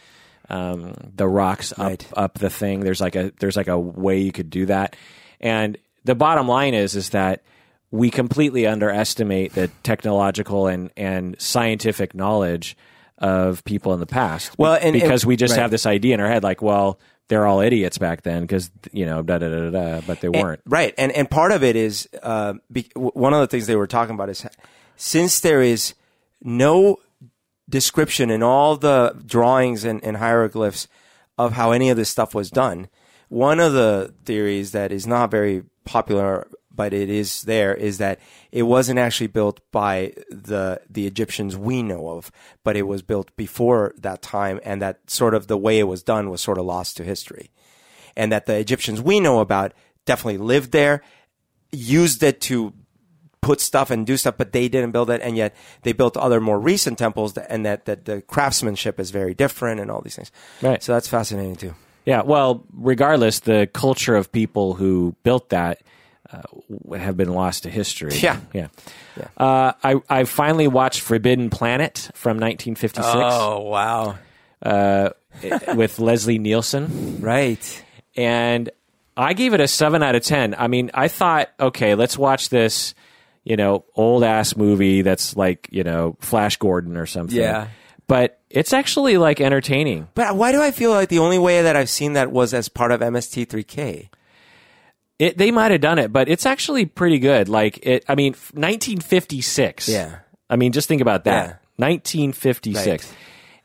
[SPEAKER 1] um, the rocks up
[SPEAKER 2] Right.
[SPEAKER 1] up the thing. There's like a there's like a way you could do that. And the bottom line is is that we completely underestimate the technological and and scientific knowledge of people in the past.
[SPEAKER 2] Well, and-
[SPEAKER 1] because
[SPEAKER 2] and-
[SPEAKER 1] we just
[SPEAKER 2] right.
[SPEAKER 1] have this idea in our head, like, well, they're all idiots back then because you know da da da da, but they weren't.
[SPEAKER 2] Right, and and part of it is uh, be, one of the things they were talking about is since there is no description in all the drawings and, and hieroglyphs of how any of this stuff was done. One of the theories that is not very popular, but it is there, is that it wasn't actually built by the the Egyptians we know of, but it was built before that time, and that sort of the way it was done was sort of lost to history and that the Egyptians we know about definitely lived there, used it to put stuff and do stuff, but they didn't build it, and yet they built other more recent temples, that, and that, that the craftsmanship is very different and all these things.
[SPEAKER 1] Right.
[SPEAKER 2] So that's fascinating too.
[SPEAKER 1] Yeah, well, regardless, the culture of people who built that uh, have been lost to history.
[SPEAKER 2] Yeah.
[SPEAKER 1] yeah. Uh, I I finally watched Forbidden Planet from 1956
[SPEAKER 2] Oh, wow!
[SPEAKER 1] uh, with Leslie Nielsen,
[SPEAKER 2] Right.
[SPEAKER 1] and I gave it a seven out of ten. I mean, I thought, okay, let's watch this, you know, old ass movie that's like you know Flash Gordon or something.
[SPEAKER 2] Yeah.
[SPEAKER 1] but it's actually like entertaining.
[SPEAKER 2] But why do I feel like the only way that I've seen that was as part of MST3K?
[SPEAKER 1] It, they might have done it, but it's actually pretty good. Like it, I mean, 1956.
[SPEAKER 2] Yeah.
[SPEAKER 1] I mean, just think about that.
[SPEAKER 2] Yeah.
[SPEAKER 1] 1956.
[SPEAKER 2] Right.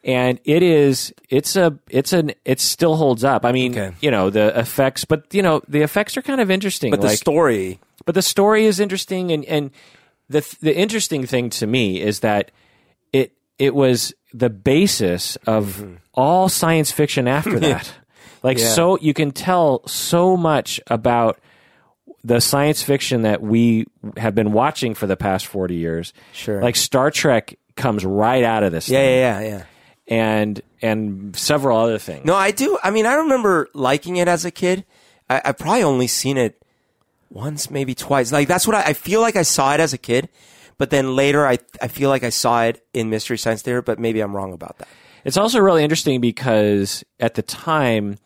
[SPEAKER 1] And it is, it's a, it's an, it still holds up. I mean,
[SPEAKER 2] Okay.
[SPEAKER 1] you know, the effects, but you know, the effects are kind of interesting.
[SPEAKER 2] But the story,
[SPEAKER 1] but the story is interesting. And, and the, the interesting thing to me is that it, was the basis of all science fiction after that. Like,
[SPEAKER 2] Mm-hmm. Yeah.
[SPEAKER 1] so you can tell so much about the science fiction that we have been watching for the past 40 years.
[SPEAKER 2] Sure.
[SPEAKER 1] Like Star Trek comes right out of this
[SPEAKER 2] yeah,
[SPEAKER 1] thing.
[SPEAKER 2] yeah, yeah, yeah.
[SPEAKER 1] And and several other things.
[SPEAKER 2] No, I do. I mean, I remember liking it as a kid. I, I probably only seen it once, maybe twice. Like that's what I, I feel like I saw it as a kid, but then later I I feel like I saw it in Mystery Science Theater, but maybe I'm wrong about that.
[SPEAKER 1] It's also really interesting because at the time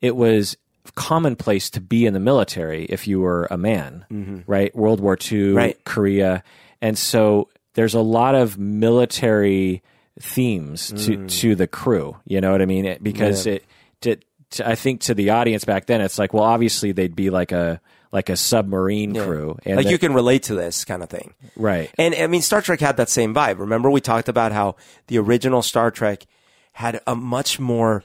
[SPEAKER 1] it was commonplace to be in the military if you were a man, right? World War II,
[SPEAKER 2] Mm-hmm. Right.
[SPEAKER 1] Korea. And so there's a lot of military themes to,
[SPEAKER 2] Mm.
[SPEAKER 1] to the crew. You know what I mean? It, because it, to, to, I think to the audience back then, it's like, well, obviously they'd be like a, like a submarine crew. And
[SPEAKER 2] like
[SPEAKER 1] that-
[SPEAKER 2] you can relate to this kind of thing.
[SPEAKER 1] right.
[SPEAKER 2] And I mean, Star Trek had that same vibe. Remember, we talked about how the original Star Trek had a much more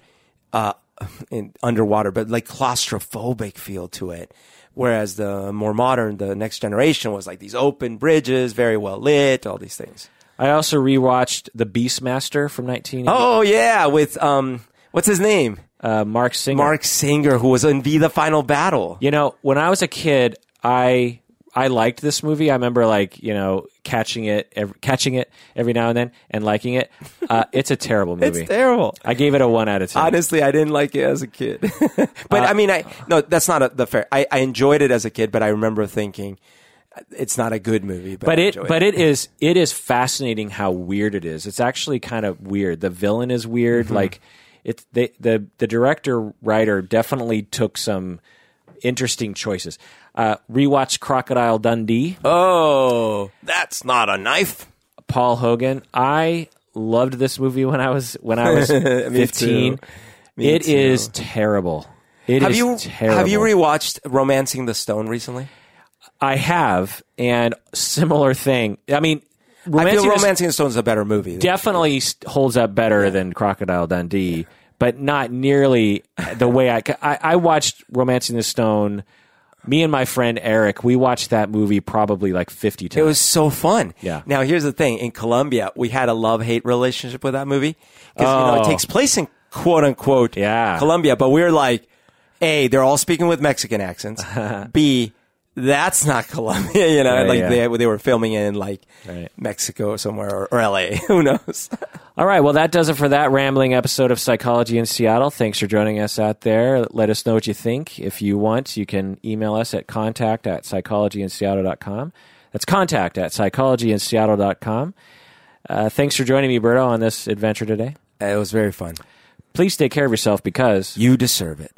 [SPEAKER 2] uh, in underwater, but like claustrophobic feel to it. Whereas the more modern, the next generation was like these open bridges, very well lit, all these things.
[SPEAKER 1] I also rewatched The Beastmaster from 1980.
[SPEAKER 2] Oh yeah, with um, what's his name?
[SPEAKER 1] Uh, Marc Singer.
[SPEAKER 2] Marc Singer, who was in V the Final Battle.
[SPEAKER 1] You know, when I was a kid, I I liked this movie. I remember like you know catching it, every, catching it every now and then, and liking it. Uh, it's a terrible movie.
[SPEAKER 2] It's terrible.
[SPEAKER 1] I gave it a one out of ten.
[SPEAKER 2] Honestly, I didn't like it as a kid. but
[SPEAKER 1] Uh,
[SPEAKER 2] I mean, I no, that's not a, the fair. I, I enjoyed it as a kid, but I remember thinking it's not a good movie. But,
[SPEAKER 1] but
[SPEAKER 2] I
[SPEAKER 1] it but it is it is fascinating how weird it is. It's actually kind of weird. The villain is weird.
[SPEAKER 2] Mm-hmm.
[SPEAKER 1] Like it's the the the director writer definitely took some interesting choices. Uh, rewatch Crocodile Dundee.
[SPEAKER 2] Oh, that's not a knife.
[SPEAKER 1] Paul Hogan. I loved this movie when I was when I was fifteen. It is terrible. It is
[SPEAKER 2] Have you
[SPEAKER 1] terrible.
[SPEAKER 2] have you rewatched Romancing the Stone recently?
[SPEAKER 1] I have, and similar thing. I mean,
[SPEAKER 2] I
[SPEAKER 1] Romancing
[SPEAKER 2] feel
[SPEAKER 1] the-
[SPEAKER 2] Romancing the Stone is a better movie.
[SPEAKER 1] definitely holds up better than Crocodile Dundee, but not nearly the way I, I. I watched Romancing the Stone. Me and my friend Eric, we watched that movie probably like fifty times.
[SPEAKER 2] It was so fun.
[SPEAKER 1] Yeah.
[SPEAKER 2] Now here's the thing: in Colombia, we had a love hate relationship with that movie because you know
[SPEAKER 1] Oh.
[SPEAKER 2] it takes place in quote unquote
[SPEAKER 1] Yeah.
[SPEAKER 2] Colombia, but we're like, a they're all speaking with Mexican accents. B that's not Colombia, you know,
[SPEAKER 1] Right,
[SPEAKER 2] like
[SPEAKER 1] yeah.
[SPEAKER 2] they they were filming in like
[SPEAKER 1] Right.
[SPEAKER 2] Mexico or somewhere or, or L.A. Who knows?
[SPEAKER 1] All right, well, that does it for that rambling episode of Psychology in Seattle. Thanks for joining us out there. Let us know what you think. If you want, you can email us at contact at psychologyinseattle.com. That's contact at psychologyinseattle.com. Uh, thanks for joining me, Berto, on this adventure today.
[SPEAKER 2] it was very fun.
[SPEAKER 1] Please take care of yourself because
[SPEAKER 2] You deserve it.